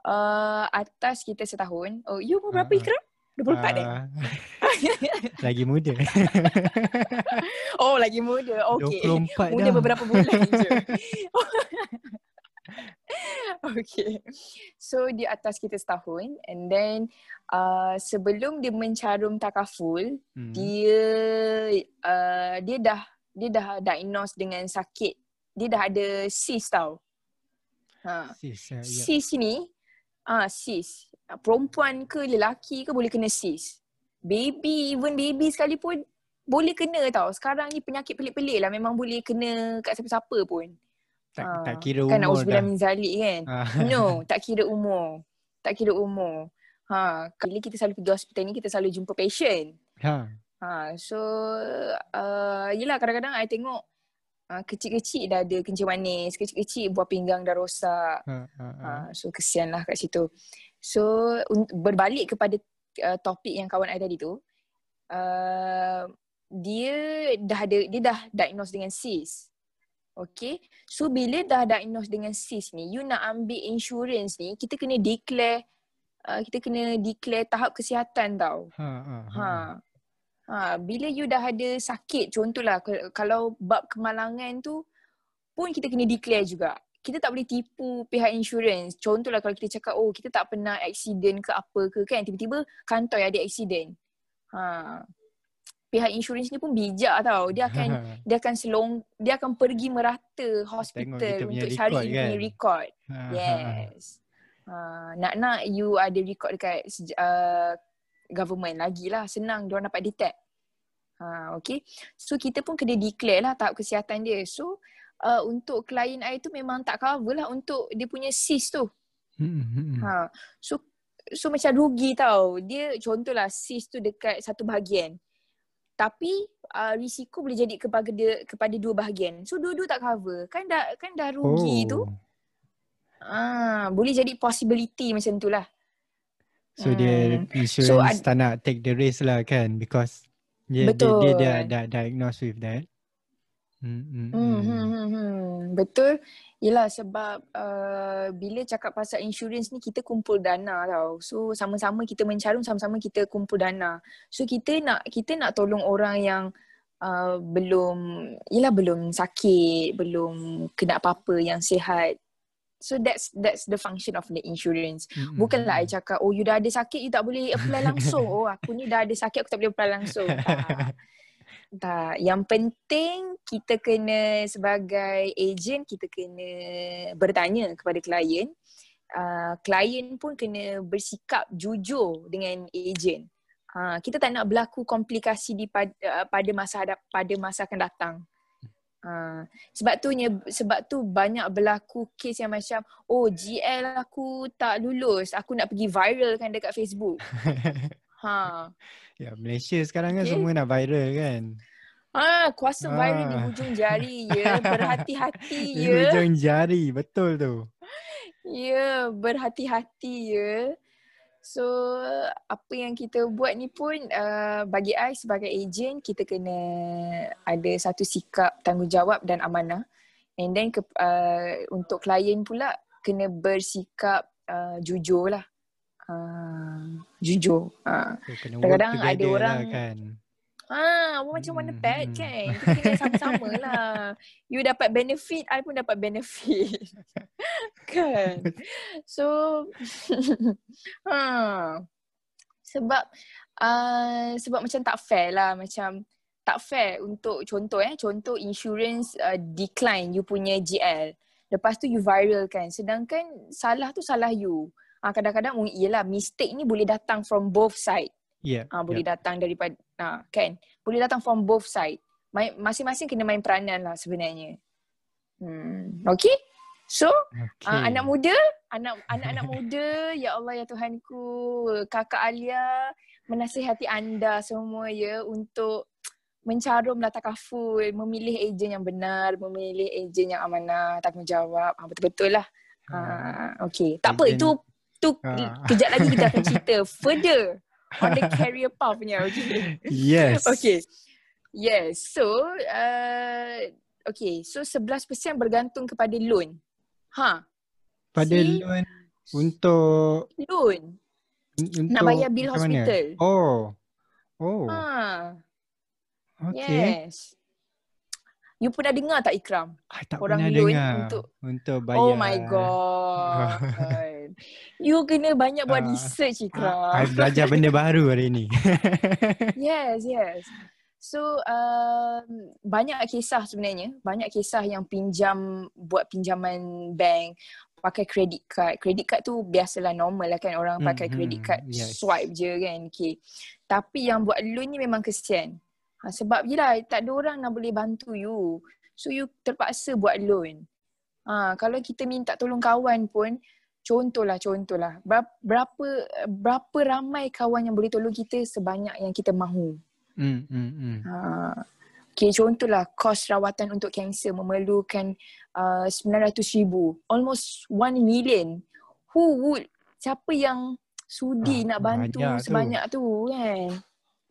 uh, atas kita setahun oh you umur berapa Ah. Ikram? 24 eh? Ah, lagi muda. oh lagi muda okay 24 Muda dah. beberapa bulan je. okay. So di atas kita setahun and then uh, sebelum dia mencarum takaful, Hmm. dia uh, dia dah dia dah diagnose dengan sakit. Dia dah ada cyst tau. Ha. Sis, ya. Cyst ni ah cyst. Perempuan ke lelaki ke boleh kena cyst. Baby, even baby sekalipun boleh kena tau. Sekarang ni penyakit pelik-pelik lah. Memang boleh kena kat siapa-siapa pun. Tak, Ah, tak kira Kan umur dah. zalik kan. Ah. No, tak kira umur. Tak kira umur. Ha, kali kita selalu pergi hospital ni kita selalu jumpa patient. Ha. Ha, so uh, yelah kadang-kadang I tengok uh, kecil-kecil dah ada kencing manis, kecil-kecil buah pinggang dah rosak. Ha, ha, ha. Uh, so kesian lah kat situ. So un- berbalik kepada uh, topik yang kawan I tadi tu, uh, dia dah ada dia dah diagnose dengan cyst. Okay. So bila dah diagnose dengan cyst ni, you nak ambil insurance ni, kita kena declare uh, kita kena declare tahap kesihatan tau. Ha, ha, ha. Ha. Ha, bila you dah ada sakit, contohlah kalau bab kemalangan tu pun kita kena declare juga. Kita tak boleh tipu pihak insurance. Contohlah kalau kita cakap, oh kita tak pernah accident ke apa ke kan. Tiba-tiba kantoi ada accident. Ha. Pihak insurance ni pun bijak tau. Dia akan dia akan selong dia akan pergi merata hospital untuk cari record you punya kan? record. Ha, ha, ha. Yes. Uh, nak-nak you ada record dekat uh, government lagi lah. Senang diorang dapat detect. Ha, okay. So kita pun kena declare lah tahap kesihatan dia. So uh, untuk klien I tu memang tak cover lah untuk dia punya cyst tu. Hmm, hmm, hmm. Ha. So so macam rugi tau. Dia contohlah cyst tu dekat satu bahagian. Tapi uh, risiko boleh jadi kepada kepada dua bahagian. So dua-dua tak cover. Kan dah kan dah rugi tu. Oh. Ah, boleh jadi possibility macam tu lah. So dia Hmm. insurance So, tak nak take the risk lah kan because dia, dia, Betul. dia dah, dah diagnose with that. Hmm, hmm, Hmm, hmm. hmm, hmm, hmm. Betul. Yelah sebab uh, bila cakap pasal insurance ni kita kumpul dana tau. So sama-sama kita mencarum, sama-sama kita kumpul dana. So kita nak kita nak tolong orang yang uh, belum yelah belum sakit, belum kena apa-apa yang sihat. So that's that's the function of the insurance. Hmm, Bukanlah I cakap oh you dah ada sakit you tak boleh apply langsung. Oh aku ni dah ada sakit aku tak boleh apply langsung. Tak. Tak, yang penting kita kena sebagai agent kita kena bertanya kepada klien. Uh, klien pun kena bersikap jujur dengan agent. Uh, kita tak nak berlaku komplikasi di pada, uh, pada masa hadap, pada masa akan datang. Uh, sebab tu sebab tu banyak berlaku kes yang macam oh GL aku tak lulus, aku nak pergi viral kan dekat Facebook. Ha. Ya, Malaysia sekarang kan Okay. semua nak viral kan. Ah, kuasa viral di Ah. hujung jari ya. Berhati-hati Di ya. hujung jari, betul tu. Ya, berhati-hati ya. So, apa yang kita buat ni pun uh, bagi I sebagai ejen, kita kena ada satu sikap tanggungjawab dan amanah. And then ke, uh, untuk klien pula kena bersikap uh, jujur lah. Uh, jujur. Uh. So, Kadang-kadang ada together orang- lah kan. Ah, awak macam mana Hmm, pad hmm. kan? Kita kena sama-sama lah. You dapat benefit, I pun dapat benefit. kan? So, ha. Sebab uh, sebab macam tak fair lah. Macam tak fair untuk contoh eh. Contoh insurance uh, decline you punya GL. Lepas tu you viral kan. Sedangkan salah tu salah you. Ah kadang-kadang oh, iyalah mistake ni boleh datang from both side. Yeah. Ah boleh datang daripada ah kan. Boleh datang from both side. Main, masing-masing kena main peranan lah sebenarnya. Hmm. Okay. So, Okay. uh, anak muda, anak anak-anak muda, ya Allah ya Tuhanku, Kakak Alia menasihati anda semua ya untuk mencarumlah takaful, memilih ejen yang benar, memilih ejen yang amanah, tanggungjawab. Ah betul-betul lah. Ah okay. Tak apa itu tu Ah. kejap lagi kita akan cerita further on the career path punya okay. Yes. Okay. Yes. So, uh, okay. So, 11% bergantung kepada loan. Ha. Pada See? loan untuk Loan. untuk Nak bayar bil macam mana? hospital. Oh. Oh. Ha. Okay. Yes. You pernah dengar tak Ikram? I tak Orang pernah loan dengar untuk- untuk bayar. Oh my god. You kena banyak buat Ah. research I Ikram. belajar benda baru hari ni. Yes, yes. So um, banyak kisah sebenarnya, banyak kisah yang pinjam buat pinjaman bank pakai credit card. Credit card tu biasalah normal lah kan orang Hmm, pakai credit card yes. swipe je kan. Okay. Tapi yang buat loan ni memang kesian. Ha, sebab yelah tak ada orang nak boleh bantu you. So you terpaksa buat loan. Ha, kalau kita minta tolong kawan pun contohlah contohlah berapa berapa ramai kawan yang boleh tolong kita sebanyak yang kita mahu. Hmm, hmm, hmm. Ha. Okay, contohlah kos rawatan untuk kanser memerlukan uh, 900 ribu. Almost 1 million. Who would, siapa yang sudi ah, nak bantu sebanyak tu. tu kan?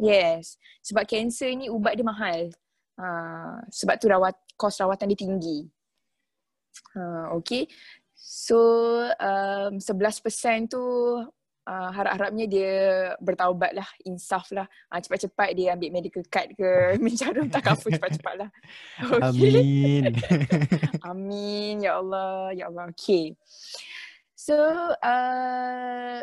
Yes. Sebab kanser ni ubat dia mahal. Uh, sebab tu rawat, kos rawatan dia tinggi. Uh, okay. So, um, 11% tu uh, harap-harapnya dia bertaubat lah, insaf lah. Uh, cepat-cepat dia ambil medical card ke mencarum takaful cepat-cepat lah. Okay. Amin. Amin. Ya Allah. Ya Allah. Okay. So, uh,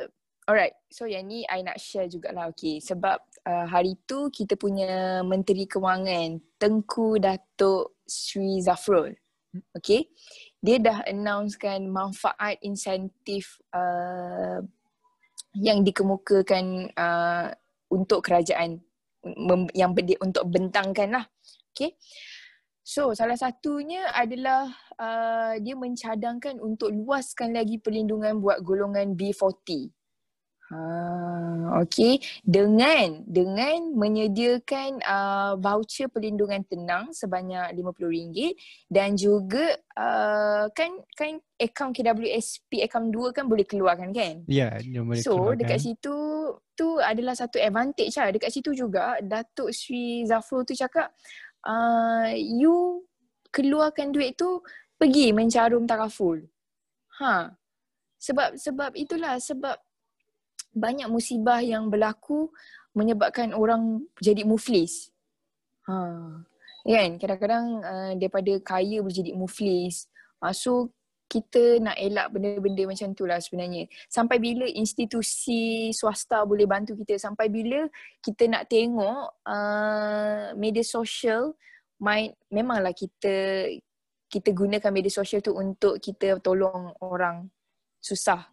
alright. So yang ni I nak share jugalah. Okay. Sebab uh, hari tu kita punya Menteri Kewangan Tengku Datuk Sri Zafrul. Okay. Dia dah announcekan manfaat insentif uh, yang dikemukakan uh, untuk kerajaan yang ber- untuk bentangkan lah. Okay. So salah satunya adalah uh, dia mencadangkan untuk luaskan lagi perlindungan buat golongan B40. Ha, okay. Dengan dengan menyediakan uh, voucher perlindungan tenang sebanyak RM50 dan juga uh, kan kan akaun KWSP akaun 2 kan boleh keluarkan kan? Ya, yeah, boleh so, keluarkan. So dekat situ tu adalah satu advantage lah. Dekat situ juga Datuk Sri Zafrul tu cakap uh, you keluarkan duit tu pergi mencarum takaful. Ha. Sebab sebab itulah sebab banyak musibah yang berlaku menyebabkan orang jadi muflis. Ha. Kan? Kadang-kadang uh, daripada kaya boleh jadi muflis. Uh, so kita nak elak benda-benda macam tu lah sebenarnya. Sampai bila institusi swasta boleh bantu kita? Sampai bila kita nak tengok uh, media sosial main, memanglah kita kita gunakan media sosial tu untuk kita tolong orang susah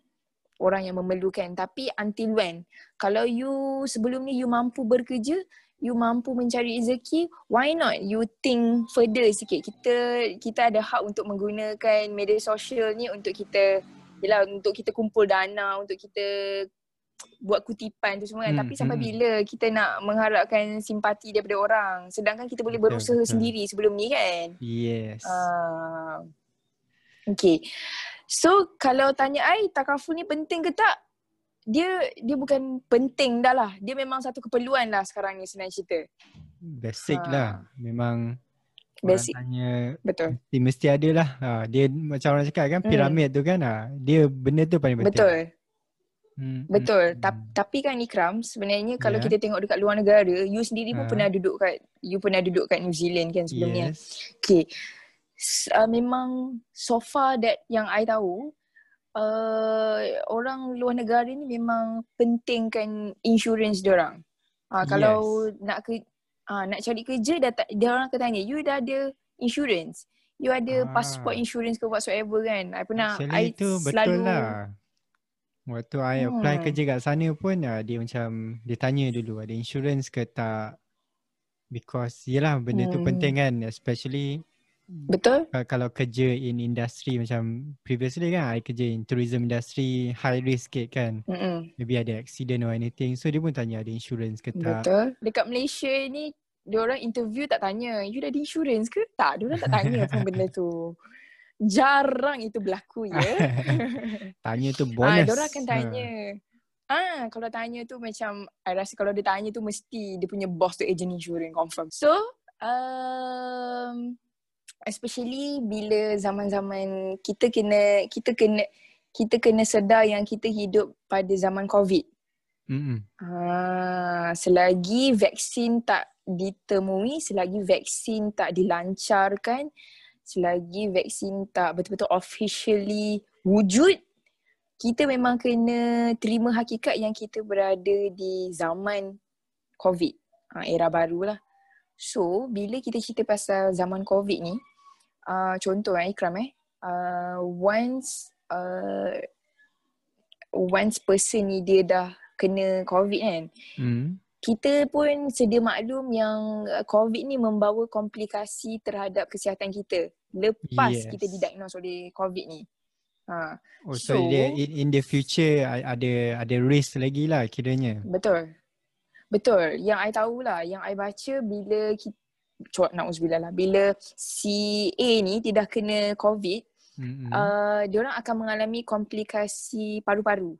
orang yang memerlukan. Tapi until when? Kalau you sebelum ni you mampu bekerja you mampu mencari rezeki why not you think further sikit? Kita kita ada hak untuk menggunakan media sosial ni untuk kita yalah untuk kita kumpul dana untuk kita buat kutipan tu semua kan. Hmm, tapi sampai hmm. bila kita nak mengharapkan simpati daripada orang? Sedangkan kita boleh berusaha betul, betul. sendiri sebelum ni kan? Yes. Uh, okay So kalau tanya I takaful ni penting ke tak? Dia dia bukan penting dah lah. Dia memang satu keperluan lah sekarang ni senang cerita. Basic ha. lah. Memang Basic. tanya Betul. Mesti, mesti ada lah. Ha, dia macam orang cakap kan piramid hmm. tu kan. Ha, dia benda tu paling penting. Betul. Hmm. Betul. Hmm. Ta- tapi kan Ikram sebenarnya kalau yeah. kita tengok dekat luar negara, you sendiri pun ha. pernah duduk kat you pernah duduk kat New Zealand kan sebelum ni. Yes. Okay uh, memang so far that yang I tahu uh, orang luar negara ni memang pentingkan insurance dia orang. Uh, kalau nak ke uh, nak cari kerja dah dia orang akan tanya you dah ada insurance. You ada ah. passport insurance ke whatsoever kan. I pernah Actually, I itu selalu betul lah. Waktu I hmm. apply kerja kat sana pun uh, dia macam dia tanya dulu ada insurance ke tak because yelah benda hmm. tu penting kan especially Betul. Kalau kerja in industri macam previously kan, I kerja in tourism industry, high risk sikit kan. Mm-mm. Maybe ada accident or anything. So dia pun tanya ada insurance ke tak. Betul. Dekat Malaysia ni, orang interview tak tanya, you dah ada insurance ke? Tak, dia orang tak tanya pun benda tu. Jarang itu berlaku ya. tanya tu ah, bonus. Ah, dia orang akan tanya. Ha. Ah, kalau tanya tu macam, I rasa kalau dia tanya tu mesti dia punya boss tu agent insurance confirm. So, um, especially bila zaman-zaman kita kena kita kena kita kena sedar yang kita hidup pada zaman covid. Hmm. Ha, selagi vaksin tak ditemui, selagi vaksin tak dilancarkan, selagi vaksin tak betul-betul officially wujud, kita memang kena terima hakikat yang kita berada di zaman covid. Ha, era barulah. So, bila kita cerita pasal zaman COVID ni, uh, contoh eh Ikram eh. Uh, once uh, once person ni dia dah kena covid kan? Hmm. kita pun sedia maklum yang covid ni membawa komplikasi terhadap kesihatan kita. Lepas yes. kita didiagnose oleh covid ni. Ha oh, so, so in, in the future ada ada risk lagi lah kiranya. Betul. Betul. Yang i tahulah yang i baca bila kita nauzubillah lah. Bila si A ni dia dah kena covid mm-hmm. uh, dia orang akan mengalami komplikasi paru-paru.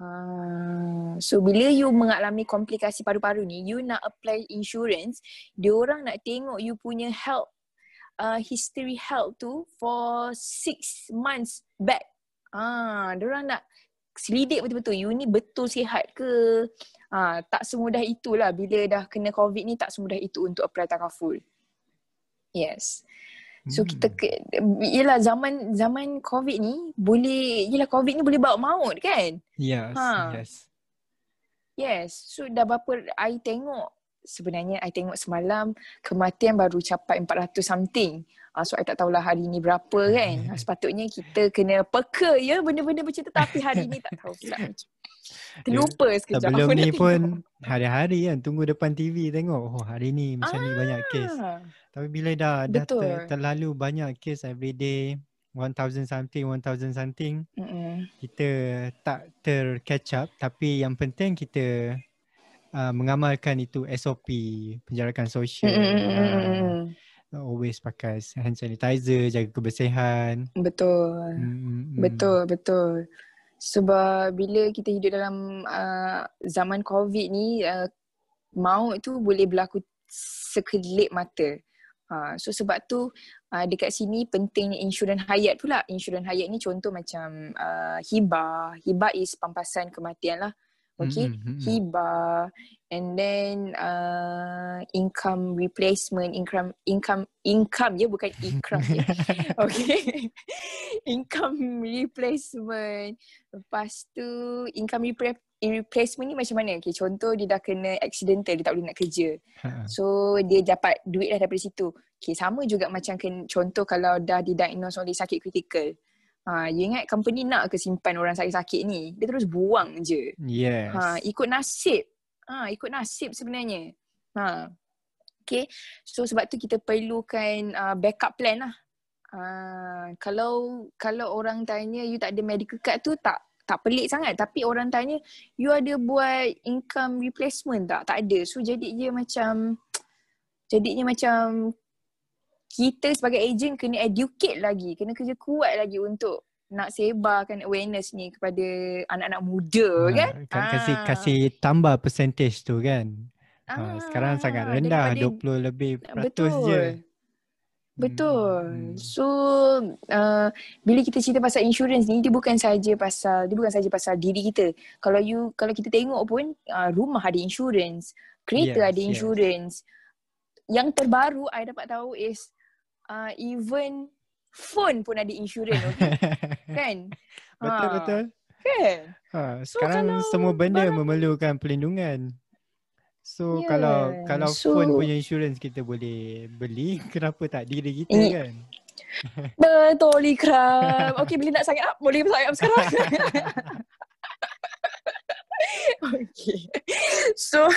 Uh, so bila you mengalami komplikasi paru-paru ni you nak apply insurance dia orang nak tengok you punya health uh, history health tu for six months back. Ah uh, dia orang nak selidik betul-betul you ni betul sihat ke uh, tak semudah itulah bila dah kena covid ni tak semudah itu untuk apply takaful yes So kita hmm. ke, yelah zaman zaman COVID ni boleh yelah COVID ni boleh bawa maut kan? Yes. Ha. Yes. Yes. So dah berapa I tengok sebenarnya I tengok semalam kematian baru capai 400 something. Uh, so I tak tahulah hari ni berapa kan. Uh, sepatutnya kita kena peka ya benda-benda macam tu tapi hari ni tak tahu pula. Terlupa sekejap. Sebelum ni pun hari-hari kan tunggu depan TV tengok. Oh hari ni macam ah. ni banyak kes. Tapi bila dah dah ter, terlalu banyak kes every day, 1000 something, 1000 something, Mm-mm. kita tak ter catch up tapi yang penting kita uh, mengamalkan itu SOP, penjarakan sosial. Uh, always pakai hand sanitizer, jaga kebersihan. Betul. Mm-mm. Betul, betul. Sebab bila kita hidup dalam uh, zaman COVID ni, uh, maut tu boleh berlaku sekelip mata. Ha, so sebab tu uh, dekat sini pentingnya insurans hayat pula. Insurans hayat ni contoh macam uh, hibah. Hibah is pampasan kematian lah. Okay. Mm-hmm. Hibah. And then uh, income replacement. Income income income je bukan ikram je. okay. income replacement. Lepas tu income replacement replacement ni macam mana? Okay, contoh dia dah kena accidental, dia tak boleh nak kerja. Ha. So dia dapat duit dah daripada situ. Okay, sama juga macam ken, contoh kalau dah didiagnose oleh sakit kritikal. Ha, you ingat company nak ke simpan orang sakit-sakit ni? Dia terus buang je. Yes. Ha, ikut nasib. Ha, ikut nasib sebenarnya. Ha. Okay, so sebab tu kita perlukan uh, backup plan lah. Uh, kalau kalau orang tanya you tak ada medical card tu tak tak pelik sangat tapi orang tanya you ada buat income replacement tak? Tak ada. So jadi dia macam jadinya macam kita sebagai agent kena educate lagi, kena kerja kuat lagi untuk nak sebarkan awareness ni kepada anak-anak muda ha, kan? kan kasih ah. kasih tambah percentage tu kan. Ah, ha, sekarang sangat rendah daripada, 20 lebih peratus betul. je. Betul. Hmm. So uh, bila kita cerita pasal insurance ni dia bukan saja pasal dia bukan saja pasal diri kita. Kalau you kalau kita tengok pun uh, rumah ada insurance, kereta yes, ada insurance. Yes. Yang terbaru I dapat tahu is uh, even phone pun ada insurance okay? kan? Betul ha. betul. Kan? Ha, sekarang so, semua benda barang... memerlukan pelindungan. So yeah. kalau kalau so, phone punya insurance kita boleh beli, kenapa tak diri kita eh. kan? Betul Ikram. Okay boleh nak sign up? Boleh sign up sekarang? okay. So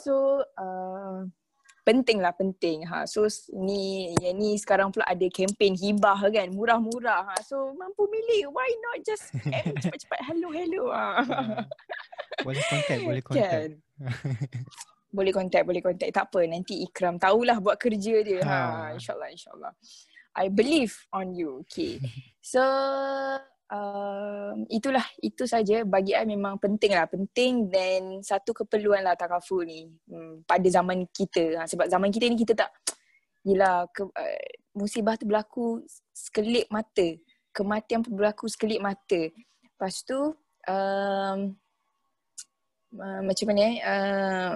so uh, penting lah penting ha. So ni yang ni sekarang pula ada kempen hibah kan murah-murah ha. So mampu milih why not just cepat-cepat hello hello ha. Boleh contact boleh contact. Kan? boleh contact boleh contact tak apa nanti Ikram tahulah buat kerja dia ha, ha insyaallah insyaallah I believe on you okay so uh, itulah itu saja bagi I memang penting lah penting dan satu keperluan lah takaful ni hmm, pada zaman kita ha, sebab zaman kita ni kita tak Yelah, ke, uh, musibah tu berlaku sekelip mata. Kematian pun berlaku sekelip mata. Lepas tu, um, uh, macam mana eh uh,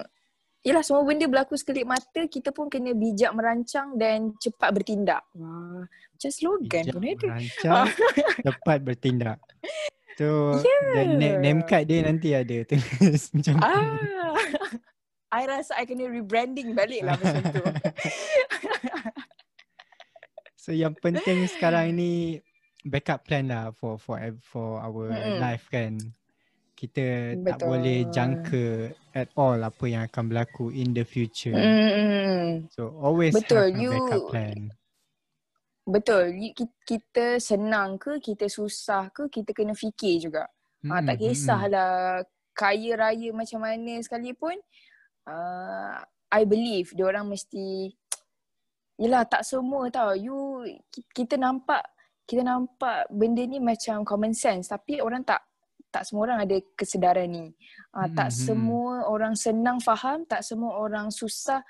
Yelah semua benda berlaku sekelip mata kita pun kena bijak merancang dan cepat bertindak. Wah, macam slogan bijak pun ada. Merancang, cepat bertindak. Tu yeah. name, name card dia nanti ada tulis macam ah. I rasa I kena rebranding balik lah macam tu. so yang penting sekarang ni backup plan lah for for for our mm. life kan kita Betul. tak boleh jangka at all apa yang akan berlaku in the future. Mm. So always Betul. have a backup you, plan. Betul. Kita senang ke, kita susah ke, kita kena fikir juga. Mm. Ha, tak kisahlah mm. kaya raya macam mana sekalipun. Uh, I believe dia orang mesti Yelah tak semua tau. You kita nampak kita nampak benda ni macam common sense tapi orang tak tak semua orang ada kesedaran ni. Uh, hmm, tak hmm. semua orang senang faham, tak semua orang susah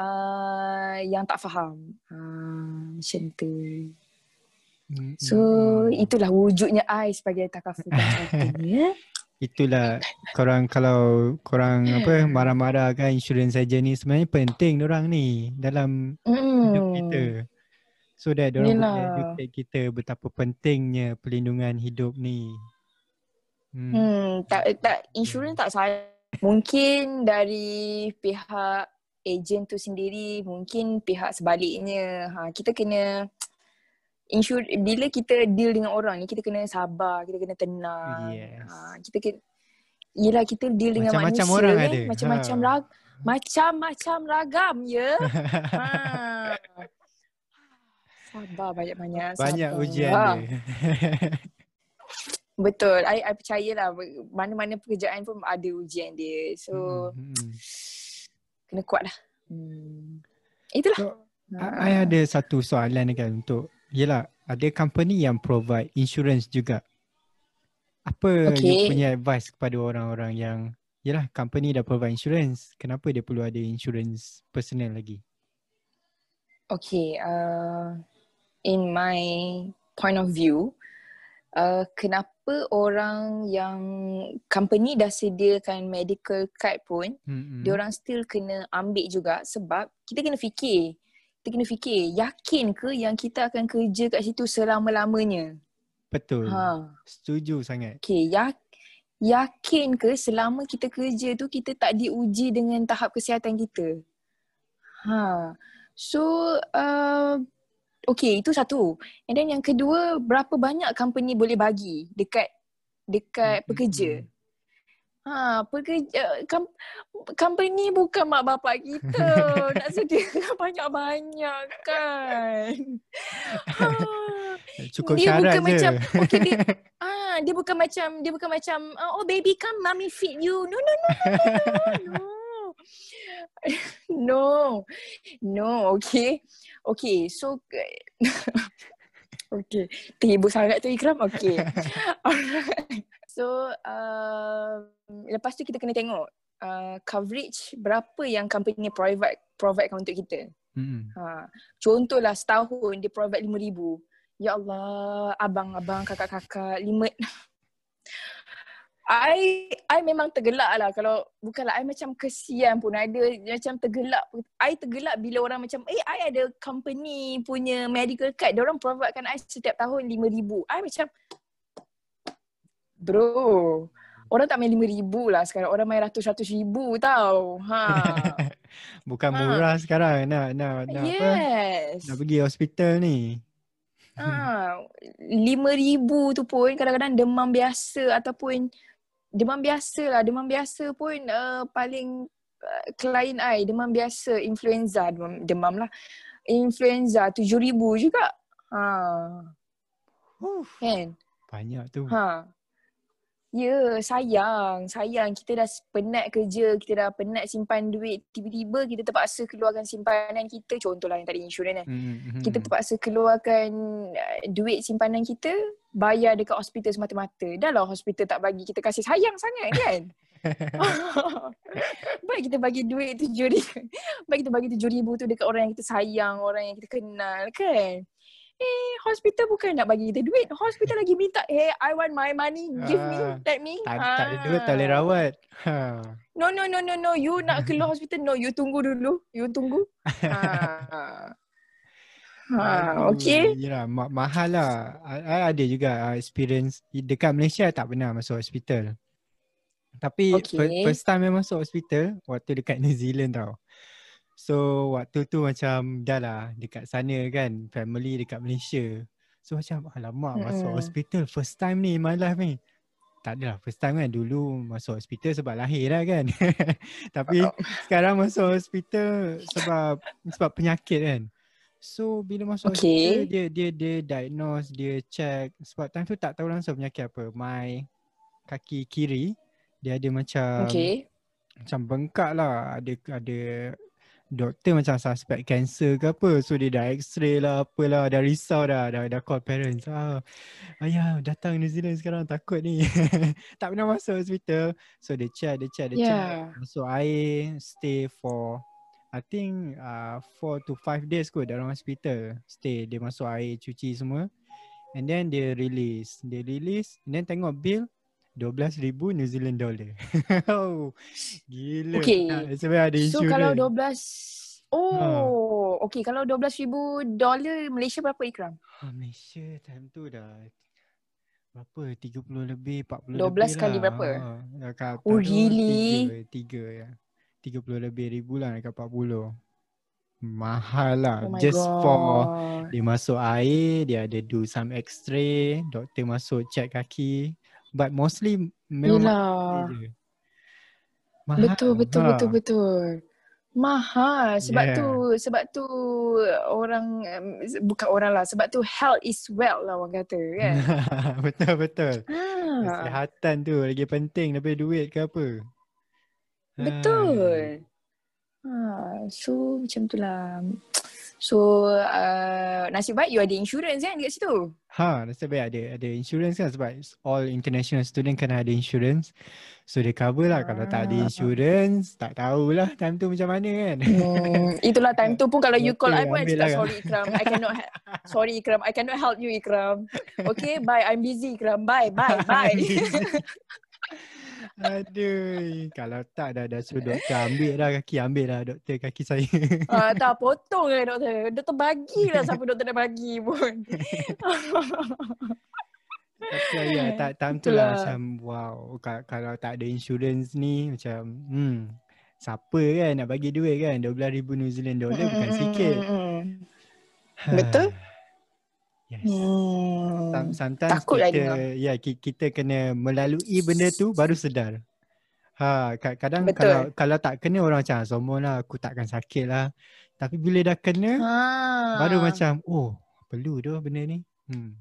uh, yang tak faham. Uh, macam tu. Hmm, so hmm. itulah wujudnya I sebagai takaful ya. Itulah korang kalau korang apa marah-marah kan insurans saja ni sebenarnya penting orang ni dalam mm. hidup kita. So that orang boleh educate kita betapa pentingnya perlindungan hidup ni. Hmm, hmm tak tak insurans tak salah. Mungkin dari pihak ejen tu sendiri, mungkin pihak sebaliknya. Ha, kita kena insur bila kita deal dengan orang ni kita kena sabar, kita kena tenang. Yes. Ha, kita kena Yelah kita deal dengan macam, manusia orang ada. Macam-macam ha. rag, macam-macam ragam ya. ha. Sabar banyak-banyak. Banyak sabar. ujian ha. dia. Betul. I, I percayalah mana-mana pekerjaan pun ada ujian dia. So hmm. hmm. kena kuat lah. Hmm. Itulah. So, ha. I ada satu soalan kan untuk Yelah, ada company yang provide insurance juga. Apa okay. you punya advice kepada orang-orang yang Yelah, company dah provide insurance. Kenapa dia perlu ada insurance personal lagi? Okay, uh, in my point of view, uh, kenapa orang yang company dah sediakan medical card pun, mm-hmm. dia orang still kena ambil juga sebab kita kena fikir. Kita kena fikir yakin ke yang kita akan kerja kat situ selama-lamanya? Betul. Ha. setuju sangat. Okey ya yakin ke selama kita kerja tu kita tak diuji dengan tahap kesihatan kita? Ha. So uh, okey itu satu and then yang kedua berapa banyak company boleh bagi dekat dekat pekerja. Ha, pekerja kam, company bukan mak bapak kita. Nak sediakan banyak-banyak kan. Ha. Cukup dia syarat bukan je. Macam, okay, dia, ah, dia bukan macam dia bukan macam oh baby come mommy feed you. No no no no no. No. no, okay. Okay, so Okay, terhibur sangat tu Ikram. Okay. Alright. So uh, lepas tu kita kena tengok uh, coverage berapa yang company provide provide untuk kita. Hmm. Ha. Contohlah setahun dia provide RM5,000. Ya Allah, abang-abang, kakak-kakak, lima. I I memang tergelak lah kalau bukanlah I macam kesian pun ada macam tergelak I tergelak bila orang macam eh I ada company punya medical card dia orang providekan I setiap tahun RM5,000 I macam Bro, orang tak main lima ribu lah sekarang. Orang main ratus-ratus ribu tau. Ha. Bukan ha. murah sekarang nak nak nak yes. apa? Nak pergi hospital ni. Ha, lima ribu tu pun kadang-kadang demam biasa ataupun demam biasa lah. Demam biasa pun uh, paling uh, klien I demam biasa influenza demam, demam lah. Influenza tujuh ribu juga. Ha. Uh, kan? Banyak tu. Ha. Ya, sayang. Sayang kita dah penat kerja, kita dah penat simpan duit. Tiba-tiba kita terpaksa keluarkan simpanan kita. Contohlah yang tadi insurans kan. Mm-hmm. Kita terpaksa keluarkan uh, duit simpanan kita, bayar dekat hospital semata-mata. Dah lah hospital tak bagi kita kasih sayang sangat kan. Baik kita bagi duit tujuh ribu. Baik kita bagi tujuh ribu tu dekat orang yang kita sayang, orang yang kita kenal kan. Eh, hospital bukan nak bagi kita duit. Hospital lagi minta, hey, I want my money. Give me, ah, let me. Tak, ha. tak ada duit, tak boleh rawat. Ha. No, no, no, no, no. You nak keluar hospital, no. You tunggu dulu. You tunggu. Ha. ha. Okay. Yalah, ma- mahal lah. I ada juga uh, experience dekat Malaysia tak pernah masuk hospital. Tapi okay. first time yang masuk hospital, waktu dekat New Zealand tau. So waktu tu macam dah lah dekat sana kan family dekat Malaysia. So macam alamak mm-hmm. masuk hospital first time ni my life ni. Tak adalah first time kan dulu masuk hospital sebab lahir lah kan. Tapi oh. sekarang masuk hospital sebab sebab penyakit kan. So bila masuk okay. hospital dia dia dia diagnose, dia check sebab time tu tak tahu langsung penyakit apa. My kaki kiri dia ada macam okay. macam bengkak lah ada ada doktor macam suspect cancer ke apa. So dia dah x-ray lah apalah. Dah risau dah. Dah, dah call parents. Ah, ayah datang New Zealand sekarang takut ni. tak pernah masuk hospital. So dia check, dia check, dia yeah. check. Masuk air, stay for I think uh, 4 to 5 days kot dalam hospital. Stay, dia masuk air, cuci semua. And then dia release. Dia release, and then tengok bill, 12,000 New Zealand dollar. oh, gila. Okay. Sebab ada insurance. So kalau 12, oh, ha. okay. Kalau 12,000 dollar Malaysia berapa Ikram? Ha, Malaysia time tu dah berapa? 30 lebih, 40 12 lebih 12 kali lah. berapa? Ha, oh, really? 3, 3 ya. 30 lebih ribu lah dekat 40. Mahal lah. Oh Just God. for dia masuk air, dia ada do some x-ray, doktor masuk check kaki. But mostly memang Yelah. je. Mahal. Betul, betul, ha. betul, betul. Mahal. Sebab Yeah. tu, sebab tu orang, bukan orang lah. Sebab tu health is wealth lah orang kata kan. betul betul. ha. Kesihatan tu lagi penting daripada duit ke apa. Ha. Betul. Ha. So macam tu lah. So uh, nasib baik you ada insurance kan dekat situ. Ha, nasib baik ada ada insurance kan sebab all international student kena ada insurance. So dia cover lah kalau tak ada Ah. insurance, tak tahulah time tu macam mana kan. Hmm, itulah time tu pun kalau you call Betul, I pun I cakap lah. sorry Ikram. I cannot ha- sorry Ikram. I cannot help you Ikram. Okay, bye. I'm busy Ikram. Bye, bye, bye. Aduh, kalau tak dah dah suruh doktor ambil dah kaki, ambil dah doktor kaki saya. Ah, tak potong lah doktor. Doktor bagilah siapa doktor nak bagi pun. Tapi ya, tak time tu Itulah. lah macam wow, ka- kalau tak ada insurance ni macam hmm, siapa kan nak bagi duit kan 12,000 New Zealand dollar bukan sikit. Hmm. Betul. Yes. Hmm. Some- Sometimes Takutlah kita dengar. ya ki- kita kena melalui benda tu baru sedar. Ha ka- kadang Betul. kalau kalau tak kena orang macam "Ah, sombong lah aku takkan sakit lah. Tapi bila dah kena Ha. baru macam oh perlu tu benda ni. Hmm.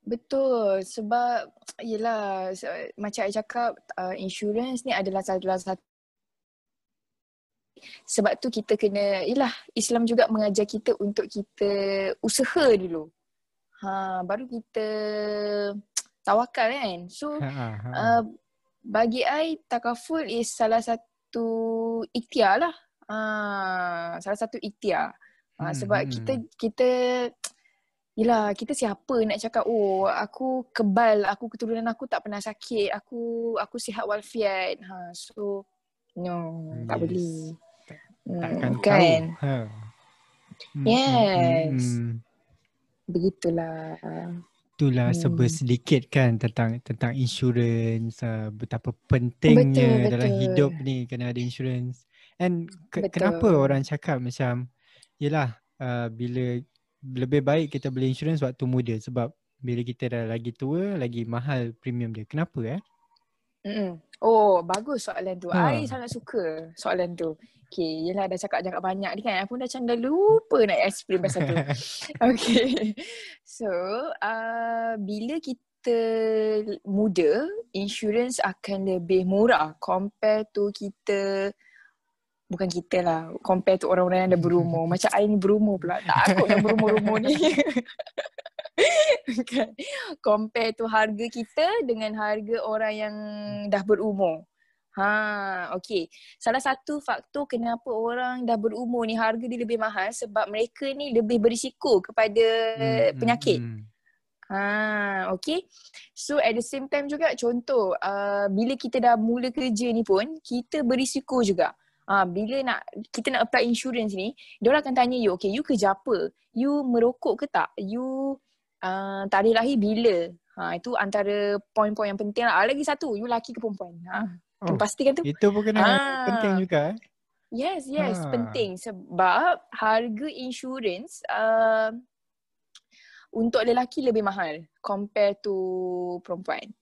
Betul sebab yelah macam I cakap uh, insurance ni adalah salah satu sebab tu kita kena yelah Islam juga mengajar kita untuk kita usaha dulu. Ha baru kita tawakal kan. So Ha, ha, ha. uh, bagi I takaful is salah satu ikhtiar lah. Ha, salah satu ikhtiar. Ha, Hmm, sebab hmm. kita kita Yelah, kita siapa nak cakap, oh aku kebal, aku keturunan aku tak pernah sakit, aku aku sihat walafiat. Ha, so, no, tak Yes. boleh. Hmm, Takkan kan? tahu. Ha. Hmm, hmm, Yes. hmm. Begitulah. Itulah Hmm. serba sedikit kan tentang tentang insurans, uh, betapa pentingnya Betul, dalam betul. hidup ni kena ada insurans. And ke, Betul. kenapa orang cakap macam yelah uh, bila lebih baik kita beli insurans waktu muda sebab bila kita dah lagi tua lagi mahal premium dia. Kenapa eh? Mm-mm. Oh, bagus soalan tu. Ha. I sangat suka soalan tu. Okay, yelah dah cakap jangan banyak ni kan. Pun dah macam dah lupa nak explain pasal tu. Okay. So, uh, bila kita muda, insurance akan lebih murah compare to kita Bukan kita lah, compare to orang-orang yang dah berumur. Macam I ni berumur pula. Takut yang berumur-umur ni. kan? Compare to harga kita dengan harga orang yang dah berumur. Ha, okay. Salah satu faktor kenapa orang dah berumur ni harga dia lebih mahal sebab mereka ni lebih berisiko kepada Hmm, hmm, penyakit. hmm. Ha, okay. So at the same time juga contoh uh, bila kita dah mula kerja ni pun kita berisiko juga. Ha, bila nak kita nak apply insurance ni, dia orang akan tanya you, okay, you kerja apa? You merokok ke tak? You uh, tarikh lahir bila? Ha, itu antara poin-poin yang penting lah. Ah, Lagi satu, you lelaki ke perempuan? Ha, Oh, pastikan tu. itu pun kena Ah. penting juga eh. Yes, yes, Ha. penting sebab harga insurance uh, untuk lelaki lebih mahal compare to perempuan.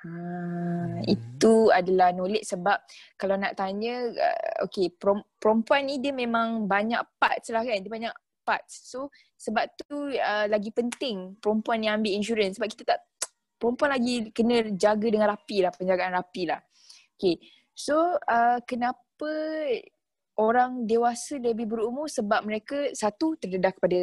Ha, Hmm. itu adalah knowledge sebab kalau nak tanya uh, okay perempuan ni dia memang banyak parts lah kan dia banyak parts so sebab tu uh, lagi penting perempuan yang ambil insurance sebab kita tak perempuan lagi kena jaga dengan rapi lah penjagaan rapi lah okay so uh, kenapa orang dewasa lebih berumur sebab mereka satu terdedah kepada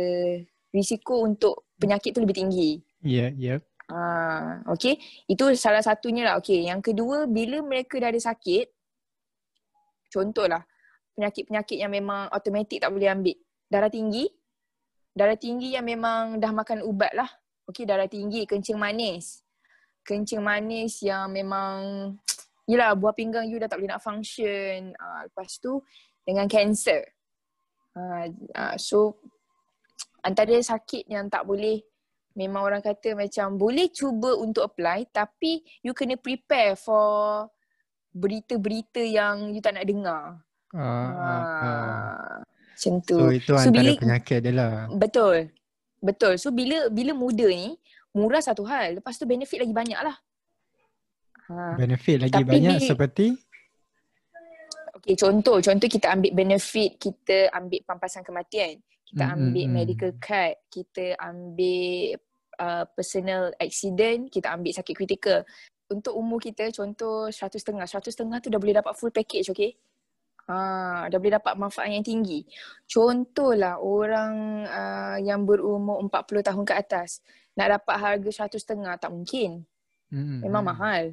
risiko untuk penyakit tu lebih tinggi. Ya, yeah, ya. Yeah. Ah, okay. Itu salah satunya lah. Okay. Yang kedua, bila mereka dah ada sakit, contohlah, penyakit-penyakit yang memang automatik tak boleh ambil. Darah tinggi, darah tinggi yang memang dah makan ubat lah. Okay, darah tinggi, kencing manis. Kencing manis yang memang, yelah buah pinggang you dah tak boleh nak function. Uh, lepas tu, dengan cancer. Uh, uh, so, antara sakit yang tak boleh memang orang kata macam boleh cuba untuk apply tapi you kena prepare for berita-berita yang you tak nak dengar. Ah, ah, ah. Macam tu. So itu so, antara bila, penyakit dia lah. Betul. Betul. So bila bila muda ni murah satu hal. Lepas tu benefit lagi banyak lah. Ha. Benefit lagi Tapi banyak di, seperti? Okay contoh. Contoh kita ambil benefit kita ambil pampasan kematian. Kita hmm, ambil mm-hmm. medical card. Kita ambil uh, personal accident, kita ambil sakit kritikal. Untuk umur kita, contoh seratus setengah. Seratus setengah tu dah boleh dapat full package, okay? Ha, dah boleh dapat manfaat yang tinggi. Contohlah orang uh, yang berumur 40 tahun ke atas nak dapat harga seratus setengah tak mungkin. Mm-hmm. Memang hmm. mahal.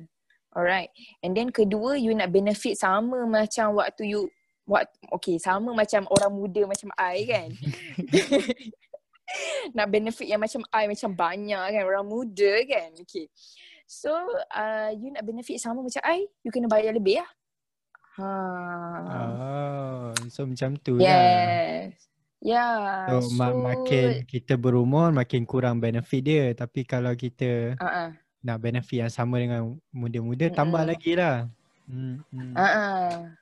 Alright. And then kedua, you nak benefit sama macam waktu you What, okay, sama macam orang muda macam I kan. nak benefit yang macam I macam banyak kan orang muda kan okay so uh, you nak benefit sama macam I you kena bayar lebih lah ha oh so macam tu yes. lah yes yeah so, so mak- makin kita berumur makin kurang benefit dia tapi kalau kita uh-uh. nak benefit yang sama dengan muda-muda uh-uh. tambah lagi lah hmm, uh-uh.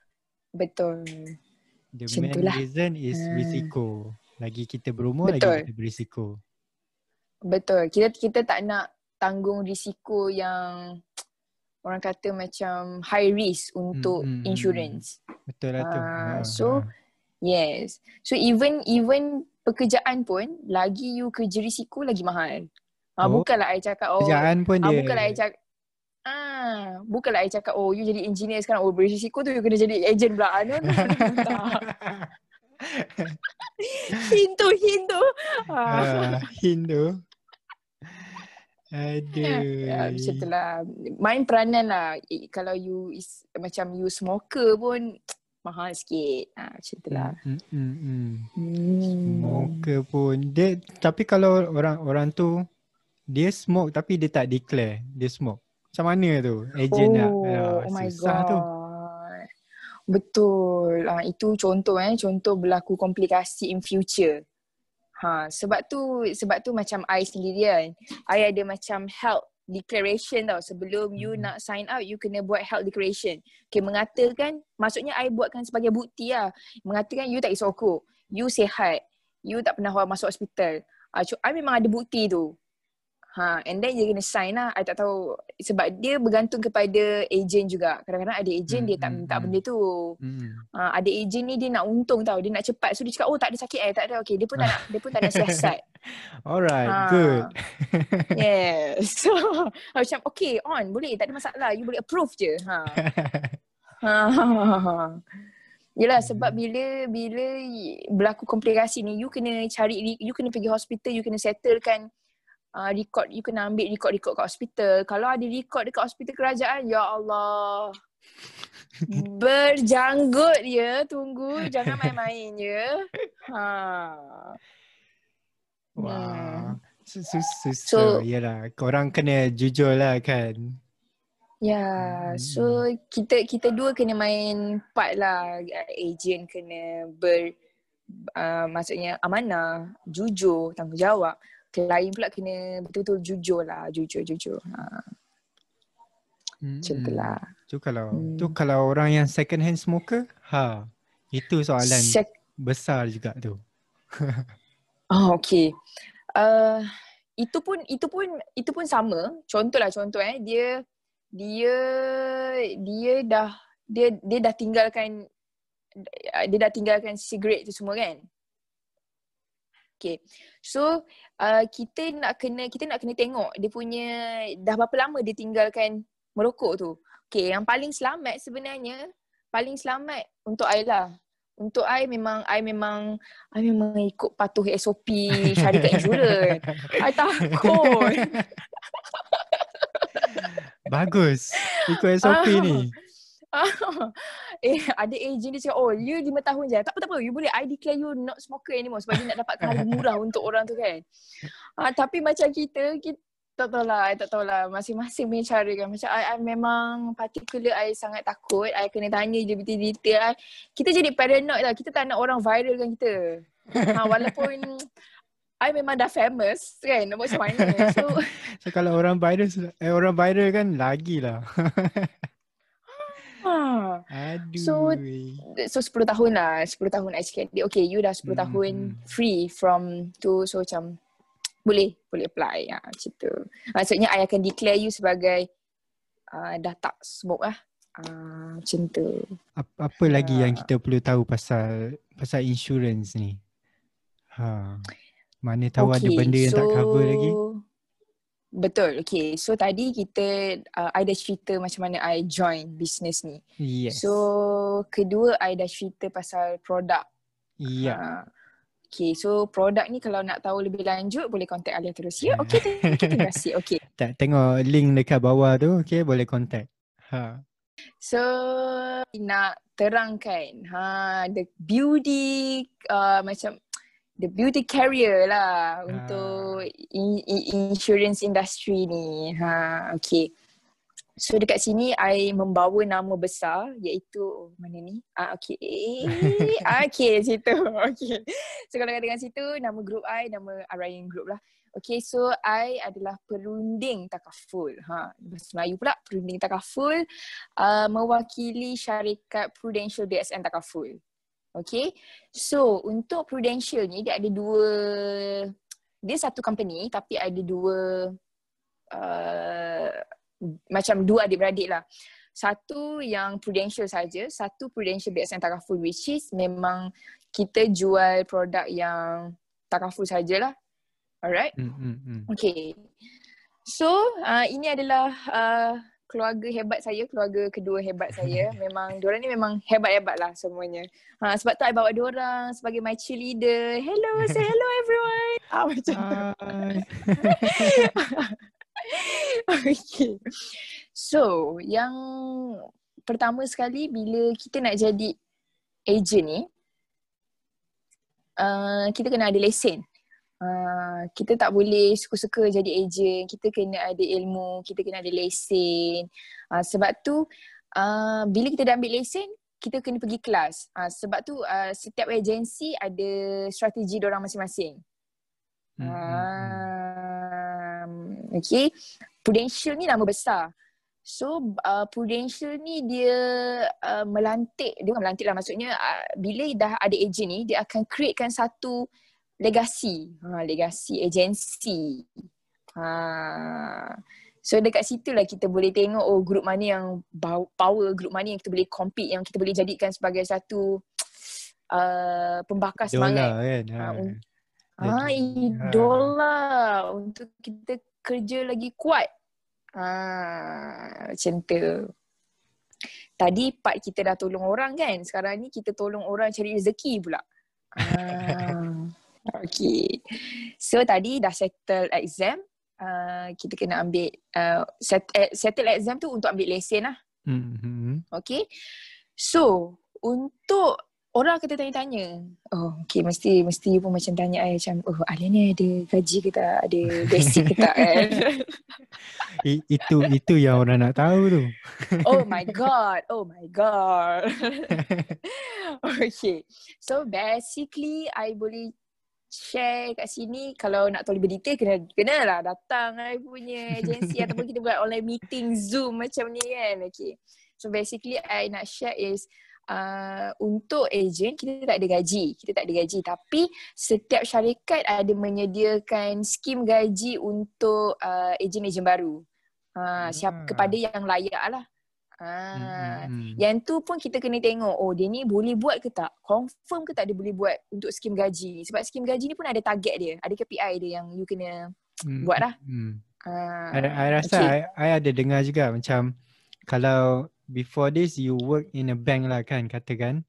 betul the main reason is uh. risiko lagi kita berumur, Betul. lagi kita berisiko. Betul. Kita kita tak nak tanggung risiko yang orang kata macam high risk untuk hmm, hmm. insurance. Betul lah tu. Uh, so, yes. So even even pekerjaan pun, lagi you kerja risiko lagi mahal. Uh, oh. Bukanlah I cakap, oh. Pekerjaan pun uh, dia. Bukanlah I cakap, Ah, bukanlah I cakap oh you jadi engineer sekarang oh berisiko tu you kena jadi agent pula. No, no, no. Hindu, Hindu. Uh, Hindu. Aduh. Ya, macam tu lah. Main peranan lah. Kalau you is, macam you smoker pun mahal sikit. Ha, macam tu lah. Hmm, hmm, hmm. Hmm. Smoker pun. Dia, tapi kalau orang orang tu, dia smoke tapi dia tak declare dia smoke. Macam mana tu? Agent oh, nak. Ya, oh my god. Tu. Betul. Ha, itu contoh eh, contoh berlaku komplikasi in future. Ha, sebab tu sebab tu macam I sendiri kan. I ada macam health declaration tau sebelum you hmm. nak sign up you kena buat health declaration. Okay mengatakan maksudnya I buatkan sebagai bukti lah. Mengatakan you tak isokok. You sehat. You tak pernah masuk hospital. Ha, I memang ada bukti tu. Ha, and then dia kena sign lah. I tak tahu sebab dia bergantung kepada agent juga. Kadang-kadang ada agent hmm, dia tak hmm, minta hmm. benda tu. Hmm. Ha, ada agent ni dia nak untung tau. Dia nak cepat. So dia cakap oh tak ada sakit eh. Tak ada. Okay dia pun tak nak, dia pun tak nak siasat. Alright, ha. good. yes. So macam okay on boleh. Tak ada masalah. You boleh approve je. Ha. ha. Yelah sebab hmm. bila bila berlaku komplikasi ni you kena cari you kena pergi hospital you kena settlekan uh, record you kena ambil record-record kat hospital. Kalau ada record dekat hospital kerajaan, ya Allah. Berjanggut ya, tunggu jangan main-main ya. Ha. Wah. Hmm. Susah. So, so, yalah, korang kena jujur lah kan. Ya, yeah, hmm. so kita kita dua kena main part lah. Agent kena ber uh, maksudnya amanah, jujur, tanggungjawab klien pula kena betul-betul jujur lah, jujur-jujur. Ha. Hmm. Macam tu lah. Tu kalau, hmm. tu kalau orang yang second hand smoker, ha, itu soalan Sek- besar juga tu. oh, okay. Uh, itu pun itu pun itu pun sama contohlah contoh eh dia dia dia dah dia dia dah tinggalkan dia dah tinggalkan cigarette tu semua kan Okay. So uh, kita nak kena kita nak kena tengok dia punya dah berapa lama dia tinggalkan merokok tu. Okay, yang paling selamat sebenarnya paling selamat untuk Ayla. Untuk I memang I memang I memang ikut patuh SOP syarikat insurans. I takut. Bagus. Ikut SOP ni. eh ada agent dia cakap oh you lima tahun je. Tak apa tak apa you boleh I declare you not smoker anymore sebab dia nak dapatkan harga murah untuk orang tu kan. Ah tapi macam kita kita tak tahu lah, I tak tahu lah. Masing-masing punya cara kan. Macam I, I memang particular, I sangat takut. I kena tanya je detail-detail. I, kita jadi paranoid lah. Kita tak nak orang viral kan kita. Ha, walaupun I memang dah famous kan. Macam mana. So, so kalau orang viral, eh, orang viral kan lagi lah. Ha. Aduh. So, so 10 tahun lah. 10 tahun cakap, okay you dah 10 hmm. tahun free from tu. So macam, boleh boleh apply ya macam tu maksudnya I akan declare you sebagai uh, dah tak smoke lah uh, macam tu apa, apa lagi uh, yang kita perlu tahu pasal pasal insurance ni ha mana tahu okay, ada benda yang so, tak cover lagi Betul. Okay. So tadi kita uh, I dah cerita macam mana I join business ni. Yes. So kedua I dah cerita pasal produk. Ya. Yeah. Uh, Okay, so produk ni kalau nak tahu lebih lanjut boleh contact Alia terus. Ya, okay, terima kasih. Okay. Tak tengok link dekat bawah tu, okay, boleh contact. Ha. So, nak terangkan, ha, the beauty uh, macam the beauty carrier lah ha. untuk in- in- insurance industry ni. Ha, okay. So dekat sini I membawa nama besar iaitu oh, mana ni? Ah okey. okey situ. Okey. So kalau dengan situ nama group I nama Arayan Group lah. Okay, so I adalah perunding takaful. Ha, bahasa Melayu pula, perunding takaful uh, mewakili syarikat Prudential BSN takaful. Okay, so untuk Prudential ni dia ada dua, dia satu company tapi ada dua uh, macam dua adik-beradik lah. Satu yang prudential saja, satu prudential BSN Takaful which is memang kita jual produk yang Takaful sajalah. Alright? Mm, mm, mm. Okay. So, uh, ini adalah uh, keluarga hebat saya, keluarga kedua hebat saya. Memang, diorang ni memang hebat-hebat lah semuanya. Ha, sebab tu I bawa diorang sebagai my cheerleader. Hello, say hello everyone. Ah, macam tu. okay. So, yang pertama sekali bila kita nak jadi agent ni, uh, kita kena ada lesen. Uh, kita tak boleh suka-suka jadi agent. Kita kena ada ilmu, kita kena ada lesen. Uh, sebab tu, uh, bila kita dah ambil lesen, kita kena pergi kelas. Uh, sebab tu, uh, setiap agensi ada strategi orang masing-masing. Hmm, uh, okay. Prudential ni nama besar. So uh, Prudential ni dia uh, melantik, dia bukan melantik lah maksudnya uh, bila dah ada agent ni dia akan createkan satu legasi, ha, legasi agensi. Ha. So dekat situ lah kita boleh tengok oh grup mana yang power, grup mana yang kita boleh compete, yang kita boleh jadikan sebagai satu uh, pembakar semangat. Kan? Ha. Ha, idola untuk kita kerja lagi kuat. Ah, macam tu. Tadi part kita dah tolong orang kan. Sekarang ni kita tolong orang cari rezeki pula. Ah, okay. So tadi dah settle exam. Uh, kita kena ambil uh, set, uh, settle exam tu untuk ambil lesen lah. Mm-hmm. Okay. So untuk orang kata tanya-tanya. Oh, okay. Mesti mesti pun macam tanya saya macam, oh, Alia ni ada gaji ke tak? Ada basic ke tak kan? I, itu itu yang orang nak tahu tu. oh my god. Oh my god. okay. So basically, I boleh share kat sini kalau nak tahu lebih detail kena kena lah datang I punya agensi ataupun kita buat online meeting Zoom macam ni kan. Okay. So basically I nak share is uh, untuk agent kita tak ada gaji kita tak ada gaji tapi setiap syarikat ada menyediakan skim gaji untuk uh, agent-agent baru uh, siap hmm. kepada yang layak lah Ha, hmm. Yang tu pun kita kena tengok Oh dia ni boleh buat ke tak Confirm ke tak dia boleh buat Untuk skim gaji Sebab skim gaji ni pun ada target dia Ada KPI dia yang you kena hmm. Buat lah hmm. uh, I, I rasa okay. I, I ada dengar juga Macam Kalau before this you work in a bank lah kan katakan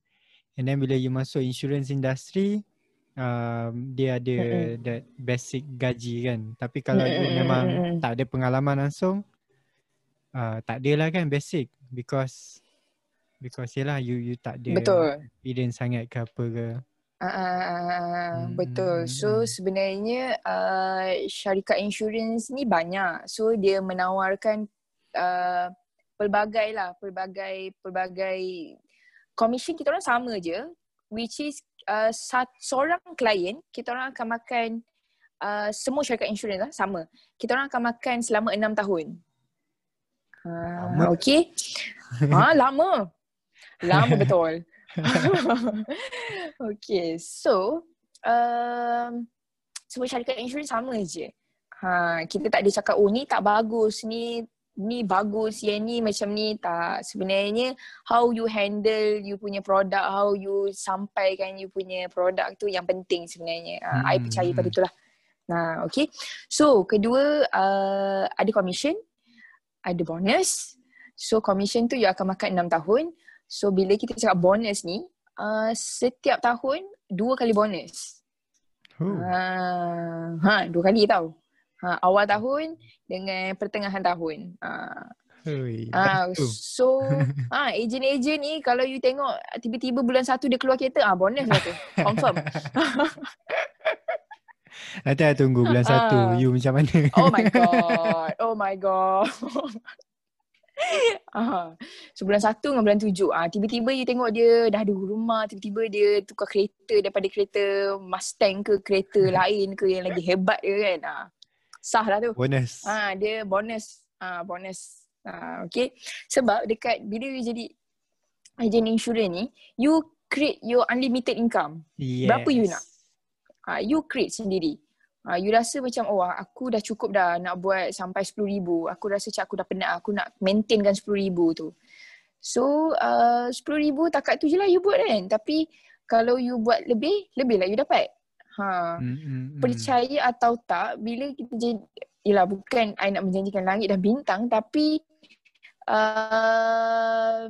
And then bila you masuk insurance industry, um, dia ada mm-hmm. that basic gaji kan. Tapi kalau mm-hmm. you memang tak ada pengalaman langsung, uh, tak adalah kan basic because because yalah you you tak ada Betul. experience sangat ke apa ke. Uh, hmm. Betul. So sebenarnya uh, syarikat insurans ni banyak. So dia menawarkan uh, pelbagai lah, pelbagai pelbagai commission kita orang sama je which is uh, sat, seorang klien kita orang akan makan uh, semua syarikat insurans lah sama. Kita orang akan makan selama enam tahun. Uh, okay. ha, lama. Lama betul. okay. So, um, semua syarikat insurans sama je. Ha, kita tak ada cakap, oh ni tak bagus, ni ni bagus yang ni macam ni tak sebenarnya how you handle you punya produk how you sampaikan you punya produk tu yang penting sebenarnya hmm. I percaya pada itulah nah okay so kedua uh, ada commission ada bonus so commission tu you akan makan 6 tahun so bila kita cakap bonus ni uh, setiap tahun dua kali bonus uh, ha dua kali tau Ha, awal tahun dengan pertengahan tahun. Ha. Hui, ha, so ha, ejen-ejen ni kalau you tengok tiba-tiba bulan satu dia keluar kereta, ah ha, bonus lah tu. Confirm. Nanti saya tunggu bulan ha. satu. You macam mana? Oh my god. Oh my god. Ah, so bulan satu dengan bulan tujuh ah, Tiba-tiba you tengok dia dah ada rumah Tiba-tiba dia tukar kereta daripada kereta Mustang ke kereta lain ke yang lagi hebat ke kan ah sah lah tu. Bonus. Ha, dia bonus. Ha, bonus. Ha, okay. Sebab dekat bila you jadi agent insurance ni, you create your unlimited income. Yes. Berapa you nak? Ha, you create sendiri. Ha, you rasa macam, oh aku dah cukup dah nak buat sampai RM10,000. Aku rasa macam aku dah penat. Aku nak maintainkan RM10,000 tu. So, uh, RM10,000 takat tu je lah you buat kan. Tapi kalau you buat lebih, lebih lah you dapat. Ha. Mm-hmm. Percaya atau tak bila kita jadi ialah bukan I nak menjanjikan langit dan bintang tapi uh,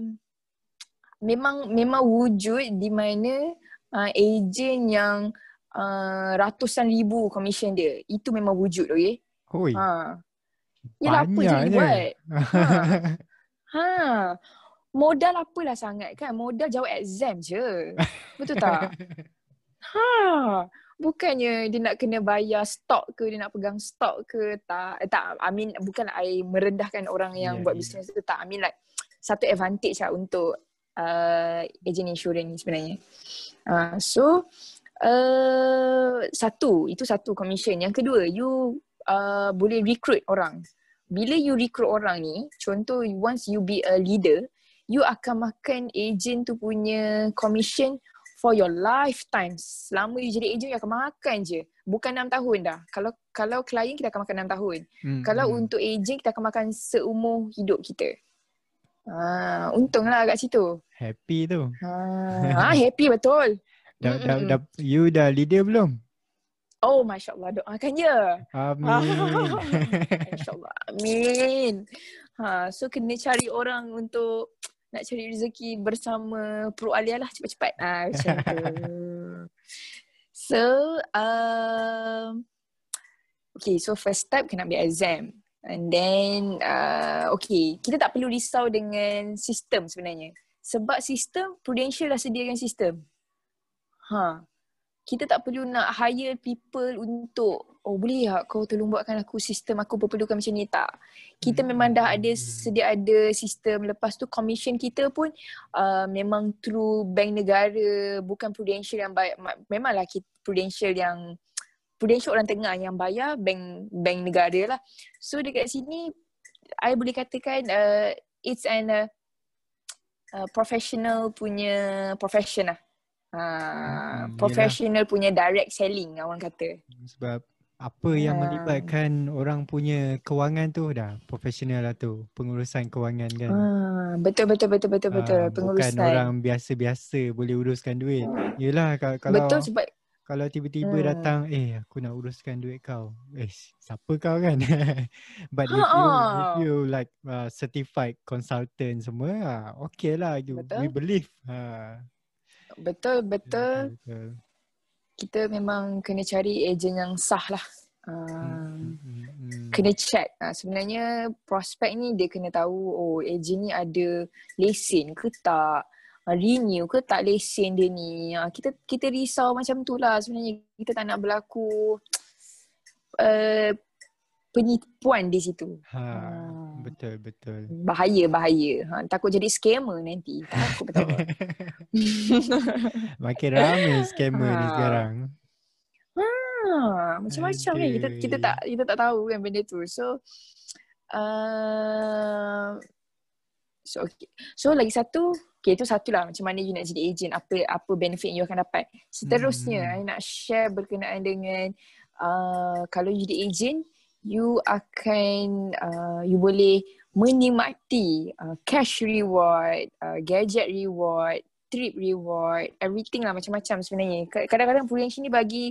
memang memang wujud di mana uh, ejen yang uh, ratusan ribu komisen dia itu memang wujud okey. Hoi. Ha. Yalah apa je buat. Ha. ha. Modal apalah sangat kan? Modal jawab exam je. Betul tak? Ha bukannya dia nak kena bayar stok ke dia nak pegang stok ke tak eh, tak I mean bukan I merendahkan orang yang yeah, buat yeah. bisnes tu tak I mean like satu advantage lah untuk uh, agent insurance ni sebenarnya uh, so uh, satu itu satu commission yang kedua you uh, boleh recruit orang bila you recruit orang ni contoh once you be a leader you akan makan agent tu punya commission for your lifetime. Selama you jadi agent, you akan makan je. Bukan enam tahun dah. Kalau kalau klien, kita akan makan enam tahun. Hmm. Kalau hmm. untuk agent, kita akan makan seumur hidup kita. Ha, untunglah kat situ. Happy tu. Ha, ha happy betul. Dah, dah, dah, you dah leader belum? Oh, Masya Allah. Doakan je. Amin. Masya Allah. Amin. Ha, so, kena cari orang untuk nak cari rezeki bersama Pro Alia lah cepat-cepat. Ah macam tu. So, um, okay, so first step kena ambil exam. And then, uh, okay, kita tak perlu risau dengan sistem sebenarnya. Sebab sistem, Prudential dah sediakan sistem. Ha, kita tak perlu nak hire people untuk oh boleh tak kau tolong buatkan aku sistem aku perlukan macam ni? Tak. Kita hmm. memang dah ada sedia ada sistem. Lepas tu commission kita pun uh, memang through bank negara bukan prudential yang bayar memanglah kita prudential yang prudential orang tengah yang bayar bank bank negara lah. So dekat sini I boleh katakan uh, it's an uh, uh, professional punya profession lah Ha, hmm, professional yelah. punya direct selling orang kata. Sebab apa yang ha. melibatkan orang punya kewangan tu dah profesional lah tu pengurusan kewangan kan. Ha, betul betul betul betul ha, betul pengurusan. Bukan orang biasa-biasa boleh uruskan duit. Yalah kalau Betul sebab kalau tiba-tiba hmm. datang eh aku nak uruskan duit kau. Eh siapa kau kan? But if you if you like uh, certified consultant semua, uh, okay lah you, we believe. Ha. Betul betul. betul. Kita memang kena cari ejen yang sah lah. Uh, Hmm, kena check. Uh, sebenarnya prospek ni dia kena tahu oh ejen ni ada lesen ke tak. Uh, renew ke tak lesen dia ni. Uh, kita kita risau macam tu lah sebenarnya. Kita tak nak berlaku uh, penipuan di situ. Ha, Ah. Betul betul. Bahaya, bahaya. Ha, takut jadi scammer nanti. Takut betul. Makin ramai scammer ni Ha. sekarang. ha, macam-macam kan. Kita, kita tak kita tak tahu kan benda tu. So, uh, so, okay. so lagi satu, okay tu satu lah macam mana you nak jadi agent, apa apa benefit you akan dapat. Seterusnya, Hmm. I nak share berkenaan dengan uh, kalau you jadi agent, you akan, uh, you boleh menikmati uh, cash reward, uh, gadget reward, trip reward, everything lah macam-macam sebenarnya. Ka- Kadang-kadang Prudential ni bagi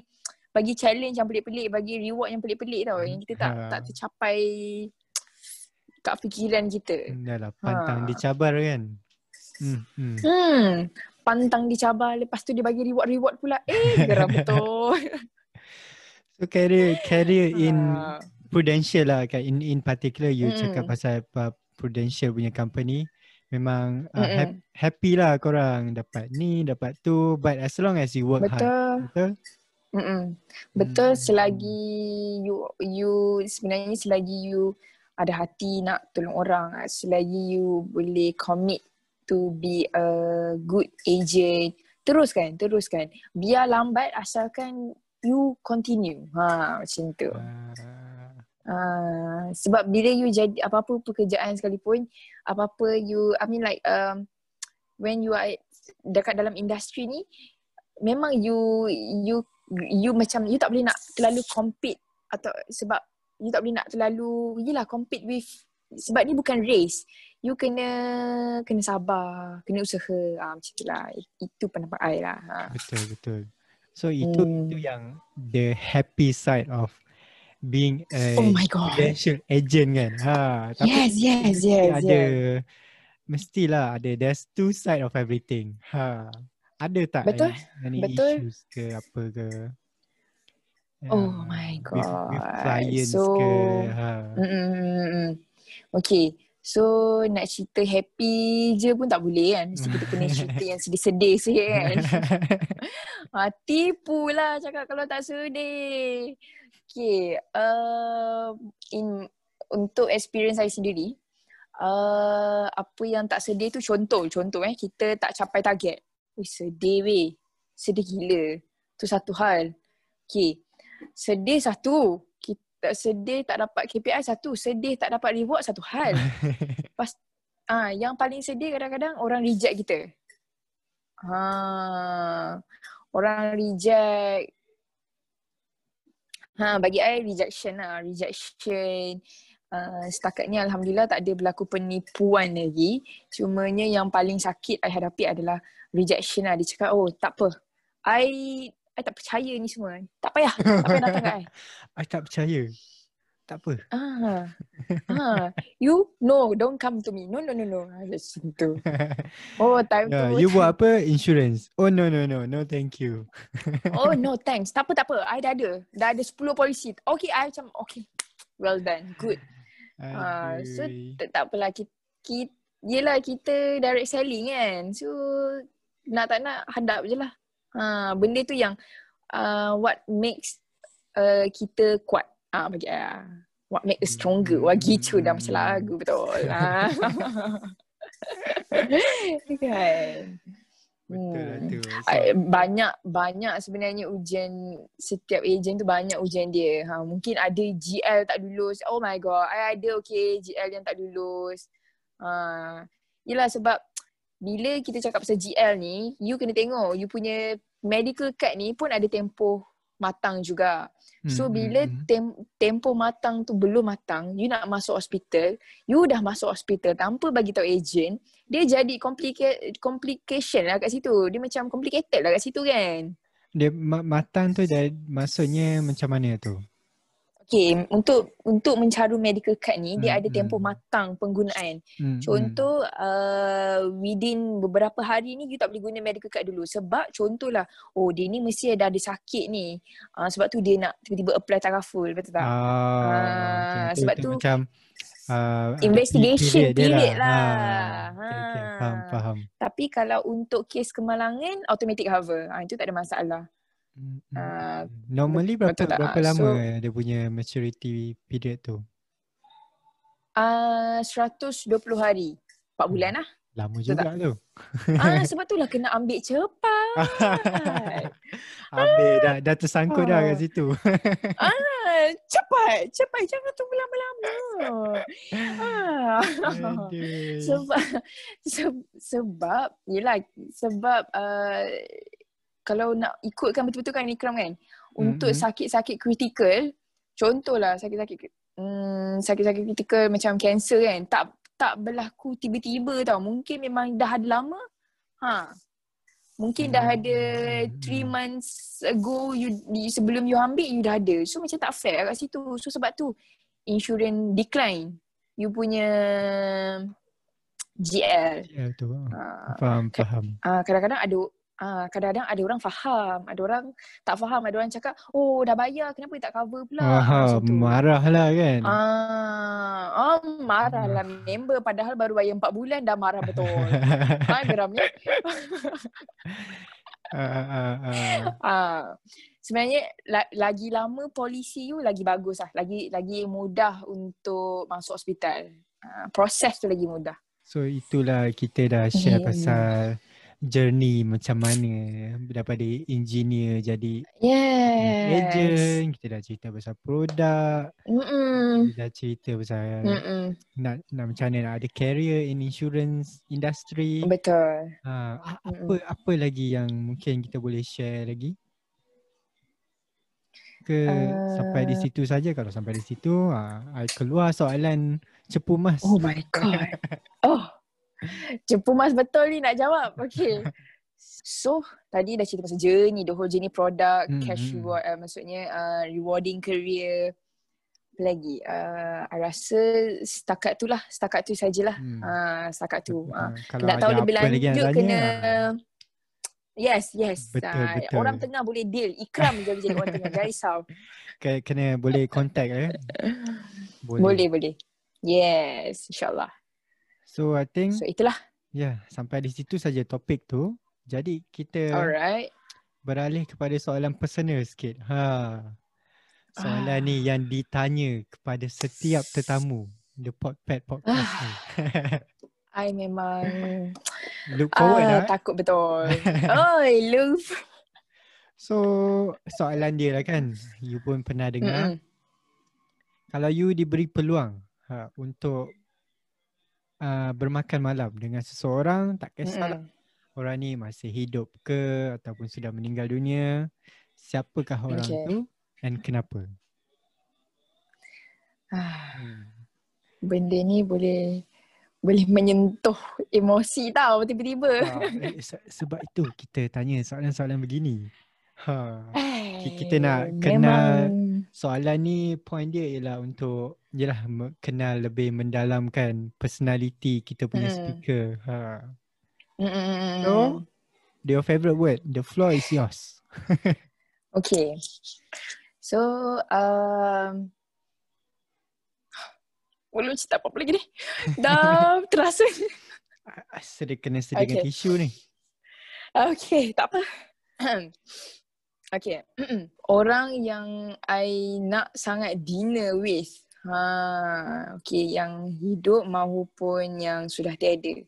bagi challenge yang pelik-pelik, bagi reward yang pelik-pelik tau yang kita tak Ha. tak tercapai kat fikiran kita. Dah lah pantang Ha. dicabar kan. Hmm, hmm. Hmm, pantang dicabar lepas tu dia bagi reward-reward pula. Eh, geram betul. So career career in Ha. Prudential lah kan in in particular you Mm-mm. cakap pasal uh, Prudential punya company memang uh, hap, happy lah korang dapat ni dapat tu but as long as you work hard Betul. betul Mm-mm. Betul Hmm. selagi you you sebenarnya selagi you ada hati nak tolong orang, ah, selagi you boleh commit to be a good agent, teruskan, teruskan. Biar lambat asalkan you continue. Ha macam tu. Ah, Uh, sebab bila you jadi apa-apa pekerjaan sekalipun, apa-apa you, I mean like um, when you are dekat dalam industri ni, memang you you you macam you tak boleh nak terlalu compete atau sebab you tak boleh nak terlalu yelah compete with sebab ni bukan race. You kena kena sabar, kena usaha. Ah macam tu lah. Itu pendapat I lah. Ha. betul betul so itu Hmm. itu yang the happy side of being a Oh my god. Prudential agent kan ha tapi Yes, yes, yes, ada yes. mestilah ada there's two side of everything ha ada tak Betul, any, any betul. issues ke apa ke Oh Ah, my with, with God. clients So- ke ha Mm-mm. Okay. So nak cerita happy je pun tak boleh kan. Mesti kita kena cerita yang sedih-sedih sikit kan. ha, tipu lah cakap kalau tak sedih. Okay. Uh, in, untuk experience saya sendiri. Uh, apa yang tak sedih tu contoh. Contoh eh. Kita tak capai target. Wih sedih weh. Sedih gila. Tu satu hal. Okay. Sedih satu. Kita sedih tak dapat KPI satu. Sedih tak dapat reward satu hal. Ah, yang paling sedih kadang-kadang orang reject kita. Ha, orang reject. Ha, bagi I rejection lah, rejection. Uh, setakat ni Alhamdulillah tak ada berlaku penipuan lagi. Cumanya yang paling sakit I hadapi adalah rejection lah. Dia cakap, oh tak apa. I, I tak percaya ni semua. Tak payah. Tak payah datang kat I. I tak percaya tak apa Ah, ah, you no, don't come to me. No, no, no, no. Macam tu. Oh, time yeah, tu. you buat apa insurance oh no no no no thank you Oh, no, thanks. Tak apa, tak apa. I dah ada. Dah ada 10 polisi. Okay, I macam, okay. Well done. Good. Ah, so, tak, tak apalah. Kita, kita, yelah, kita direct selling kan. So, nak tak nak, hadap je lah. Ha, benda tu yang uh, what makes uh, kita kuat. Ah, bagi I. What make us stronger. Wah, gitu dah macam lagu betul. Ah. kan? betul lah Hmm. tu I- banyak banyak sebenarnya ujian setiap ejen tu banyak ujian dia. Ha mungkin ada GL tak lulus. Oh my god, I ada okay GL yang tak lulus. Ha yalah sebab bila kita cakap pasal GL ni, you kena tengok you punya medical card ni pun ada tempoh matang juga. So Hmm, bila hmm, hmm. tem, tempoh matang tu belum matang, you nak masuk hospital, you dah masuk hospital tanpa bagi tahu ejen, dia jadi complica- complication lah kat situ. Dia macam complicated lah kat situ kan. dia ma- matang tu dah maksudnya macam mana tu Okay, untuk untuk mencaru medical card ni, dia Hmm, ada tempoh hmm. matang penggunaan. Hmm, Contoh, uh, within beberapa hari ni, you tak boleh guna medical card dulu. Sebab contohlah, oh dia ni mesti ada ada sakit ni. Uh, sebab tu dia nak tiba-tiba apply taraful, betul Hmm. tak? Ah, Ah, okay. sebab Itu tu macam uh, investigation period dia period lah. Ah, okay, okay. Faham, Ha. faham. Tapi kalau untuk kes kemalangan, automatic cover. Uh, itu tak ada masalah. Hmm, hmm, Ah, hmm. Normally berapa tak? berapa Ah, lama so- dia punya maturity period tu? Uh, 120 hari. 4 bulan lah. Lama Betul juga tu. Ah, sebab tu lah kena ambil cepat. Habis dah dah tersangkut dah kat Ah. situ. Ah, cepat, cepat. Jangan tunggu lama-lama. Ah. Sebab se- sebab yelah sebab uh, kalau nak ikutkan betul-betul kan Ikram kan? Untuk Mhm. sakit-sakit kritikal contohlah sakit-sakit hmm, sakit-sakit kritikal macam kanser kan tak tak berlaku tiba-tiba tau. Mungkin memang dah ada lama. Ha. Mungkin dah ada Hmm. 3 months ago you, you sebelum you ambil you dah ada. So macam tak fair kat situ. So sebab tu insurance decline. You punya GL Ya tu. Ah, Faham, faham. Ah, kadang-kadang ada ah, kadang-kadang ada orang faham, ada orang tak faham, ada orang cakap, "Oh, dah bayar, kenapa tak cover pula?" Ah, Wah, macam tu. marah lah kan. Ah, oh, marahlah member padahal baru bayar 4 bulan dah marah betul. ha, geramnya. Ah, ah, ah, ah. Ah, sebenarnya la- lagi lama polisi you lagi bagus lah. Lagi lagi mudah untuk masuk hospital. Ah, proses tu lagi mudah. So itulah kita dah share Hmm. pasal journey macam mana daripada engineer jadi Yes. agent, kita dah cerita pasal produk, Mm-mm. kita dah cerita pasal Mm-mm. nak, nak macam mana nak ada career in insurance industry. Betul. Ha, a- Mm-mm. apa apa lagi yang mungkin kita boleh share lagi? Ke sampai di Uh, situ saja kalau sampai di situ ha, keluar soalan cepu mas. Oh my god. Oh. Cepu mas betul ni nak jawab. Okay. So, tadi dah cerita pasal journey, the whole journey product, Hmm, cash hmm. reward, uh, maksudnya uh, rewarding career. Apa lagi? Uh, I rasa setakat tu lah, setakat tu sajalah. Hmm. Uh, setakat tu. Uh, kalau nak tahu lebih lanjut kena ha. Yes, yes. Betul, Ah, betul. Orang tengah boleh deal. Ikram je jadi orang tengah. Jangan risau. Ke- kena boleh contact eh. Boleh, boleh. Yes, insyaAllah. So I think So, itulah. ya yeah, sampai di situ saja topik tu. Jadi kita Alright. beralih kepada soalan personal sikit. Ha. Soalan Ah. ni yang ditanya kepada setiap tetamu The Podpad Podcast ni. I memang Look forward ah, lah. takut betul. Oi, love. So soalan dia lah kan. You pun pernah dengar. Mm-mm. Kalau you diberi peluang ha, untuk uh, bermakan malam dengan seseorang, tak kisahlah Mm-mm. orang ni masih hidup ke ataupun sudah meninggal dunia, siapakah orang Okay. tu dan kenapa? Ah, Hmm. benda ni boleh boleh menyentuh emosi tau tiba-tiba. Ha, eh, se- sebab itu kita tanya soalan-soalan begini. Ha. Ai, kita nak kenal- memang- Soalan ni point dia ialah untuk jelah me- kenal lebih mendalamkan personality kita punya Hmm. speaker. Ha. Mm-mm. So, your favorite word, the floor is yours. Okay. So, um, belum cerita apa-apa lagi ni. Dah terasa. Sedih kena sediakan Okay. tisu ni. Okay, tak apa. okay. Orang yang I nak sangat dinner with. Ha, okay, yang hidup maupun yang sudah tiada.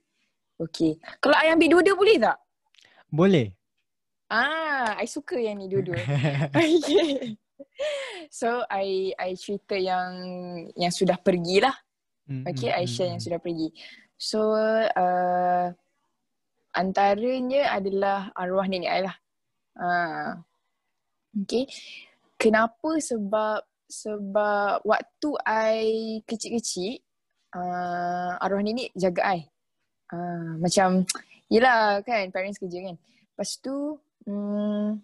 Okay. Kalau I ambil dua-dua boleh tak? Boleh. Ah, I suka yang ni dua-dua. okay. So, I I cerita yang yang sudah pergilah. Mm, Okay, mm, Aisyah mm, yang mm. sudah pergi. So, uh, antaranya adalah arwah nenek I lah. Uh, okay. Kenapa? Sebab sebab waktu I kecil-kecil, uh, arwah nenek jaga I. Uh, macam, yelah kan, parents kerja kan. Lepas tu, um,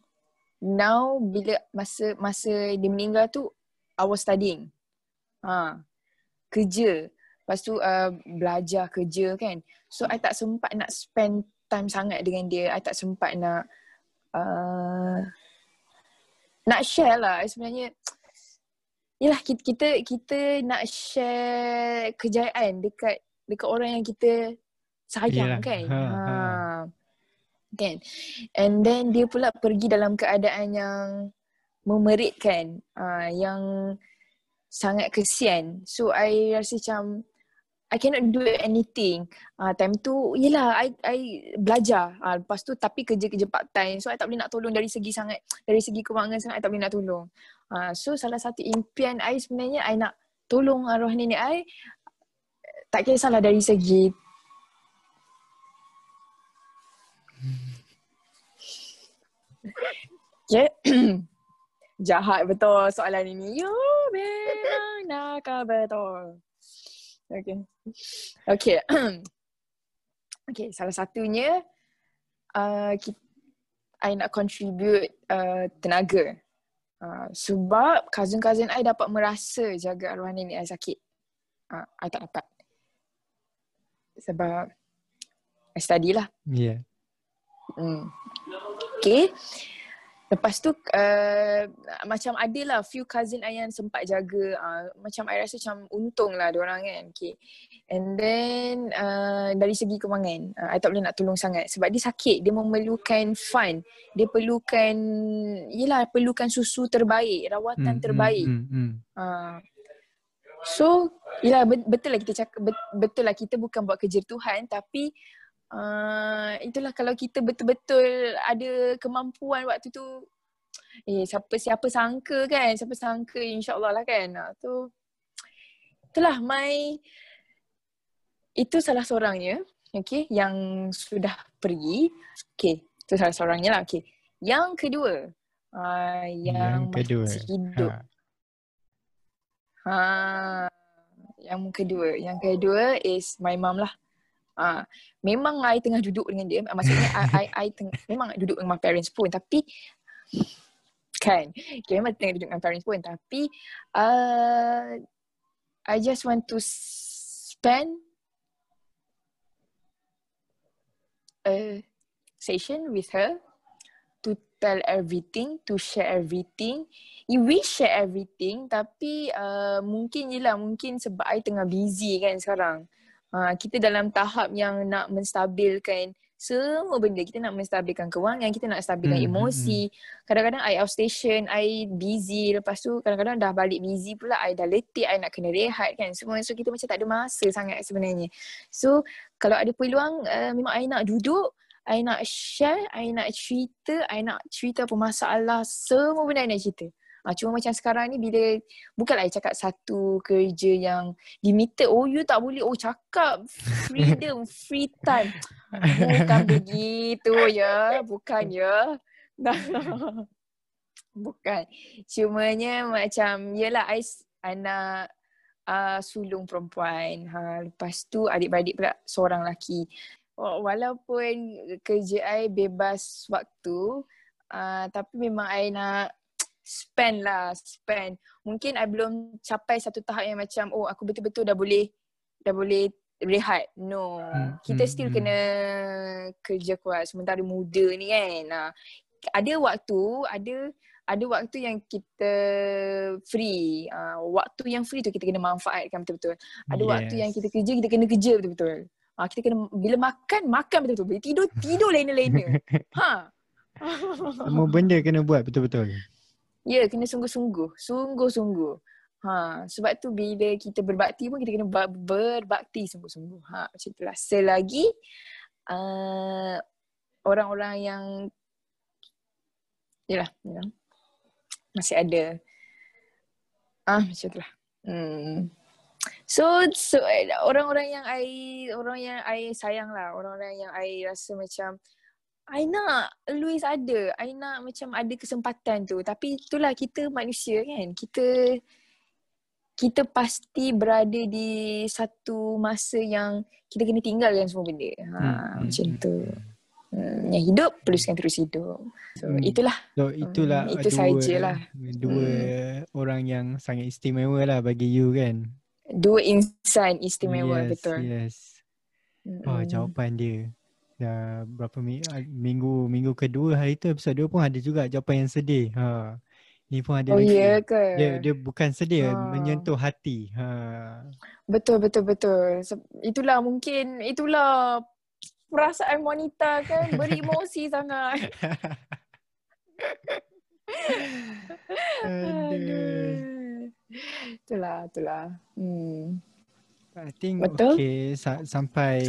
now bila masa masa dia meninggal tu, I was studying. Ha. Kerja. Lepas tu uh, belajar kerja kan. So I tak sempat nak spend time sangat dengan dia. I tak sempat nak uh, nak share lah sebenarnya. Yalah kita kita kita nak share kejayaan dekat dekat orang yang kita sayang Yalah. kan. Ha, ha. ha. Kan. And then dia pula pergi dalam keadaan yang memeritkan, uh, yang sangat kesian. So I rasa macam I cannot do anything. Uh, time tu, yelah, I, I belajar. Uh, lepas tu, tapi kerja-kerja part time. So, I tak boleh nak tolong dari segi sangat, dari segi kewangan sangat, I tak boleh nak tolong. Uh, so, salah satu impian I sebenarnya, I nak tolong arwah nenek I. Tak kisahlah dari segi Okay. Jahat betul soalan ini. You memang nakal betul. Okay. Okay. okay, salah satunya uh, kita, I nak contribute uh, tenaga. Uh, sebab cousin-cousin I dapat merasa jaga arwah nenek I sakit. Uh, I tak dapat. Sebab I study lah. Yeah. Hmm. Okay. Lepas tu uh, macam ada lah few cousin I yang sempat jaga. Uh, macam I rasa macam untung lah diorang kan. Okay. And then uh, dari segi kewangan, uh, I tak boleh nak tolong sangat. Sebab dia sakit, dia memerlukan fun. Dia perlukan, yelah perlukan susu terbaik, rawatan hmm, hmm terbaik. Hmm, hmm, hmm. Uh, so, yelah betul lah kita cakap, betul lah kita bukan buat kerja Tuhan tapi uh, itulah kalau kita betul-betul ada kemampuan waktu tu eh siapa siapa sangka kan? Siapa sangka insyaallah lah kan? Uh, tu itulah my itu salah seorangnya okey yang sudah pergi. Okey itu salah seorangnya lah okey. Yang kedua uh, yang, yang kedua. masih hidup. Ha. ha yang kedua. Yang kedua is my mom lah Ah, memang I tengah duduk dengan dia. Maksudnya I, I, I teng- memang duduk dengan my parents pun. Tapi kan, okay, memang tengah duduk dengan parents pun. Tapi uh, I just want to spend a session with her to tell everything, to share everything. We share everything tapi uh, mungkin je lah, mungkin sebab I tengah busy kan sekarang. Ha, kita dalam tahap yang nak menstabilkan semua benda. Kita nak menstabilkan kewangan, kita nak stabilkan hmm, hmm emosi. Hmm. Kadang-kadang I outstation, I busy. Lepas tu kadang-kadang dah balik busy pula, I dah letih, I nak kena rehat kan. Semua so kita macam tak ada masa sangat sebenarnya. So kalau ada peluang, uh, memang I nak duduk, I nak share, I nak cerita, I nak cerita apa masalah, semua benda I nak cerita. Ha, cuma macam sekarang ni bila bukanlah saya cakap satu kerja yang limited. Oh you tak boleh. Oh cakap freedom, free time. Bukan begitu ya. Bukan ya. Bukan. Cumanya macam yelah I anak uh, sulung perempuan. Ha, lepas tu adik-beradik pula seorang lelaki. Walaupun kerja I bebas waktu. Uh, tapi memang I nak spend lah spend. Mungkin I belum capai satu tahap yang macam oh aku betul-betul dah boleh dah boleh rehat. No. Hmm. kita still hmm. kena kerja kuat. Sementara muda ni kan. Nah, ada waktu ada ada waktu yang kita free. Uh, waktu yang free tu kita kena manfaatkan betul-betul. Ada yes. waktu yang kita kerja kita kena kerja betul-betul. Uh, kita kena bila makan makan betul-betul. Bila tidur tidur lain-lain. Ha. Semua benda kena buat betul-betul Ya, kena sungguh-sungguh. Sungguh-sungguh. Ha, sebab tu bila kita berbakti pun kita kena berbakti sungguh-sungguh. Ha, macam itulah. Selagi uh, orang-orang yang yalah, yalah, masih ada ah macam itulah. Hmm. So, so orang-orang yang I orang yang I sayang lah, orang-orang yang I rasa macam I nak Louis ada. I nak macam ada kesempatan tu. Tapi itulah kita manusia kan. Kita kita pasti berada di satu masa yang kita kena tinggalkan semua benda. Ha, hmm. Macam tu. Hmm, yang hidup perlukan terus hidup. So Hmm. itulah. So itulah Hmm, itu dua, sajalah. dua orang yang sangat istimewa lah bagi you kan. Dua insan istimewa yes, betul. Yes. Oh jawapan dia. Dah berapa minggu, minggu minggu kedua hari tu episod dua pun ada juga jawapan yang sedih. Ha. Ni pun ada Oh lagi. ya ke? Dia dia bukan sedih, Ha. menyentuh hati. Ha. Betul betul betul. Itulah mungkin itulah perasaan wanita kan beremosi sangat. Aduh. Itulah itulah. Hmm. I think Betul. okay sa- sampai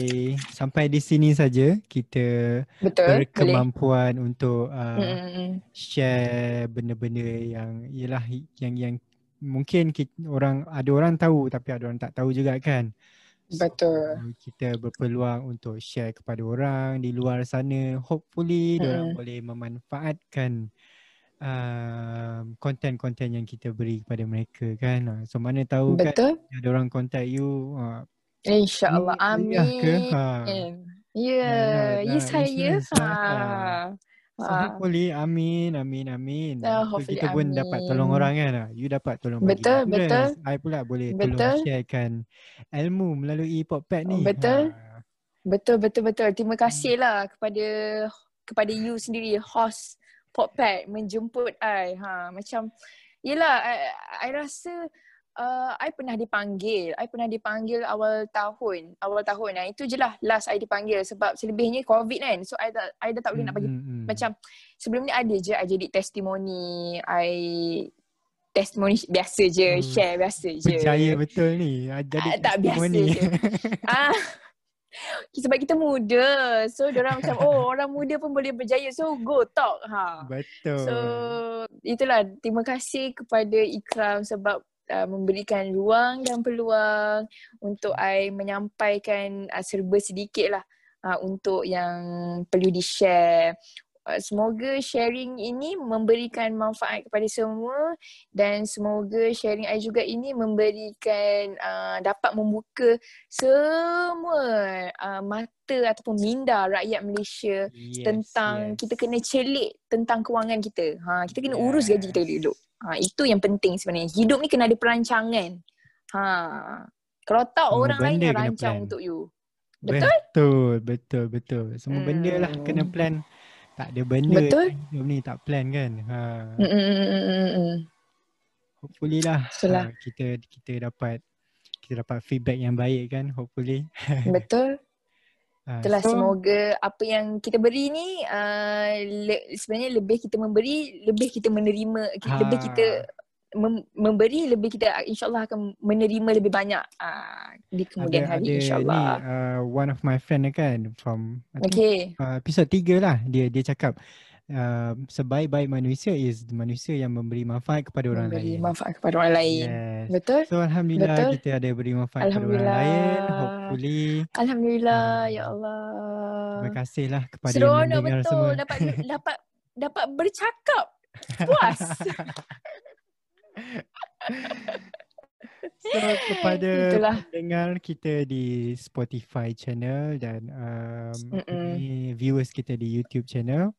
sampai di sini saja kita Betul. Boleh. berkemampuan untuk uh, Mm-mm. share benda-benda yang ialah yang yang mungkin kita, orang ada orang tahu tapi ada orang tak tahu juga kan. Betul. Kita berpeluang untuk share kepada orang di luar sana. Hopefully mm. orang Mm-mm. boleh memanfaatkan um, konten-konten yang kita beri kepada mereka kan. Ah, So mana tahu kan Betul. ada orang contact you uh, InsyaAllah. Ni Amin. kuliah ke? Ha. Ya, Yalah, ya nak saya. insurance lah. Ha. So Ha. hopefully amin amin amin. Ah, So, kita pun dapat tolong amin. orang kan. ah. You dapat tolong bagi Betul, insurance. I pula boleh tolong Betul. sharekan ilmu melalui Podpad ni. Betul. Ha. Betul betul betul. Terima kasih lah kepada kepada you sendiri host Podpad menjemput I. Ha macam yelah I, I rasa uh, I pernah dipanggil. I pernah dipanggil awal tahun. Awal tahun. Nah, itu je lah last I dipanggil sebab selebihnya COVID kan. So I tak I dah tak boleh nak bagi Hmm, hmm, macam sebelum ni ada je I jadi testimoni. I testimoni biasa je, Hmm. share biasa je. Berjaya betul ni. Jadi Ah, tak biasa testimoni. je. ah sebab kita muda. So orang macam oh orang muda pun boleh berjaya. So go talk ha. betul. So itulah terima kasih kepada Ikram sebab uh, memberikan ruang dan peluang untuk I menyampaikan uh, serba sedikit lah uh, untuk yang perlu di-share. Uh, semoga sharing ini memberikan manfaat kepada semua dan semoga sharing I juga ini memberikan uh, dapat membuka semua uh, mata ataupun minda rakyat Malaysia yes, tentang yes. kita kena celik tentang kewangan kita. Ha, kita kena urus gaji kita dulu. Ha, itu yang penting sebenarnya. Hidup ni kena ada perancangan. Ha. Kalau tak Semua orang lain yang rancang plan. untuk you. Betul? Betul, betul, betul. Semua benda lah Hmm. kena plan. Tak ada benda Betul. hidup ni tak plan kan. Ha. Mm, mm, mm, mm, mm, mm. Hopefully lah Itulah. ha, kita kita dapat kita dapat feedback yang baik kan hopefully. Betul. Ha, Itulah so, semoga apa yang kita beri ni uh, le- sebenarnya lebih kita memberi, lebih kita menerima, ki- lebih Ha. kita mem- memberi, lebih kita insyaAllah akan menerima lebih banyak uh, di kemudian ada, hari ada insyaAllah. ni uh, one of my friend kan from I think, Okay. uh, episode 3 lah dia dia cakap uh, sebaik-baik manusia is manusia yang memberi manfaat kepada orang Memberi lain. manfaat kepada orang lain. Yes. Betul? So alhamdulillah Betul. kita ada beri manfaat kepada orang lain. Hopefully Alhamdulillah Ah, ya Allah. terima kasihlah kepada yang Seronok mendengar betul semua. dapat dapat dapat bercakap. Puas. So kepada Itulah. pendengar kita di Spotify channel dan um, viewers kita di YouTube channel.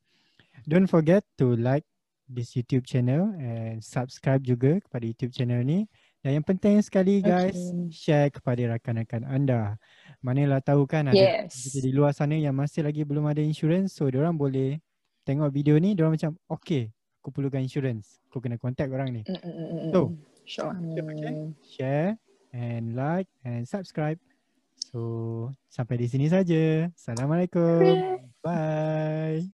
Don't forget to like this YouTube channel and subscribe juga kepada YouTube channel ni. Dan yang penting sekali guys, Okay. share kepada rakan-rakan anda. Manalah tahu kan ada Yes. kita di luar sana yang masih lagi belum ada insurance. So diorang boleh tengok video ni, diorang macam okay, aku perlukan insurance. Aku kena contact orang ni. Mm, mm, mm, mm, So, mm. Pakai share and like and subscribe. So sampai di sini saja. Assalamualaikum. Bye.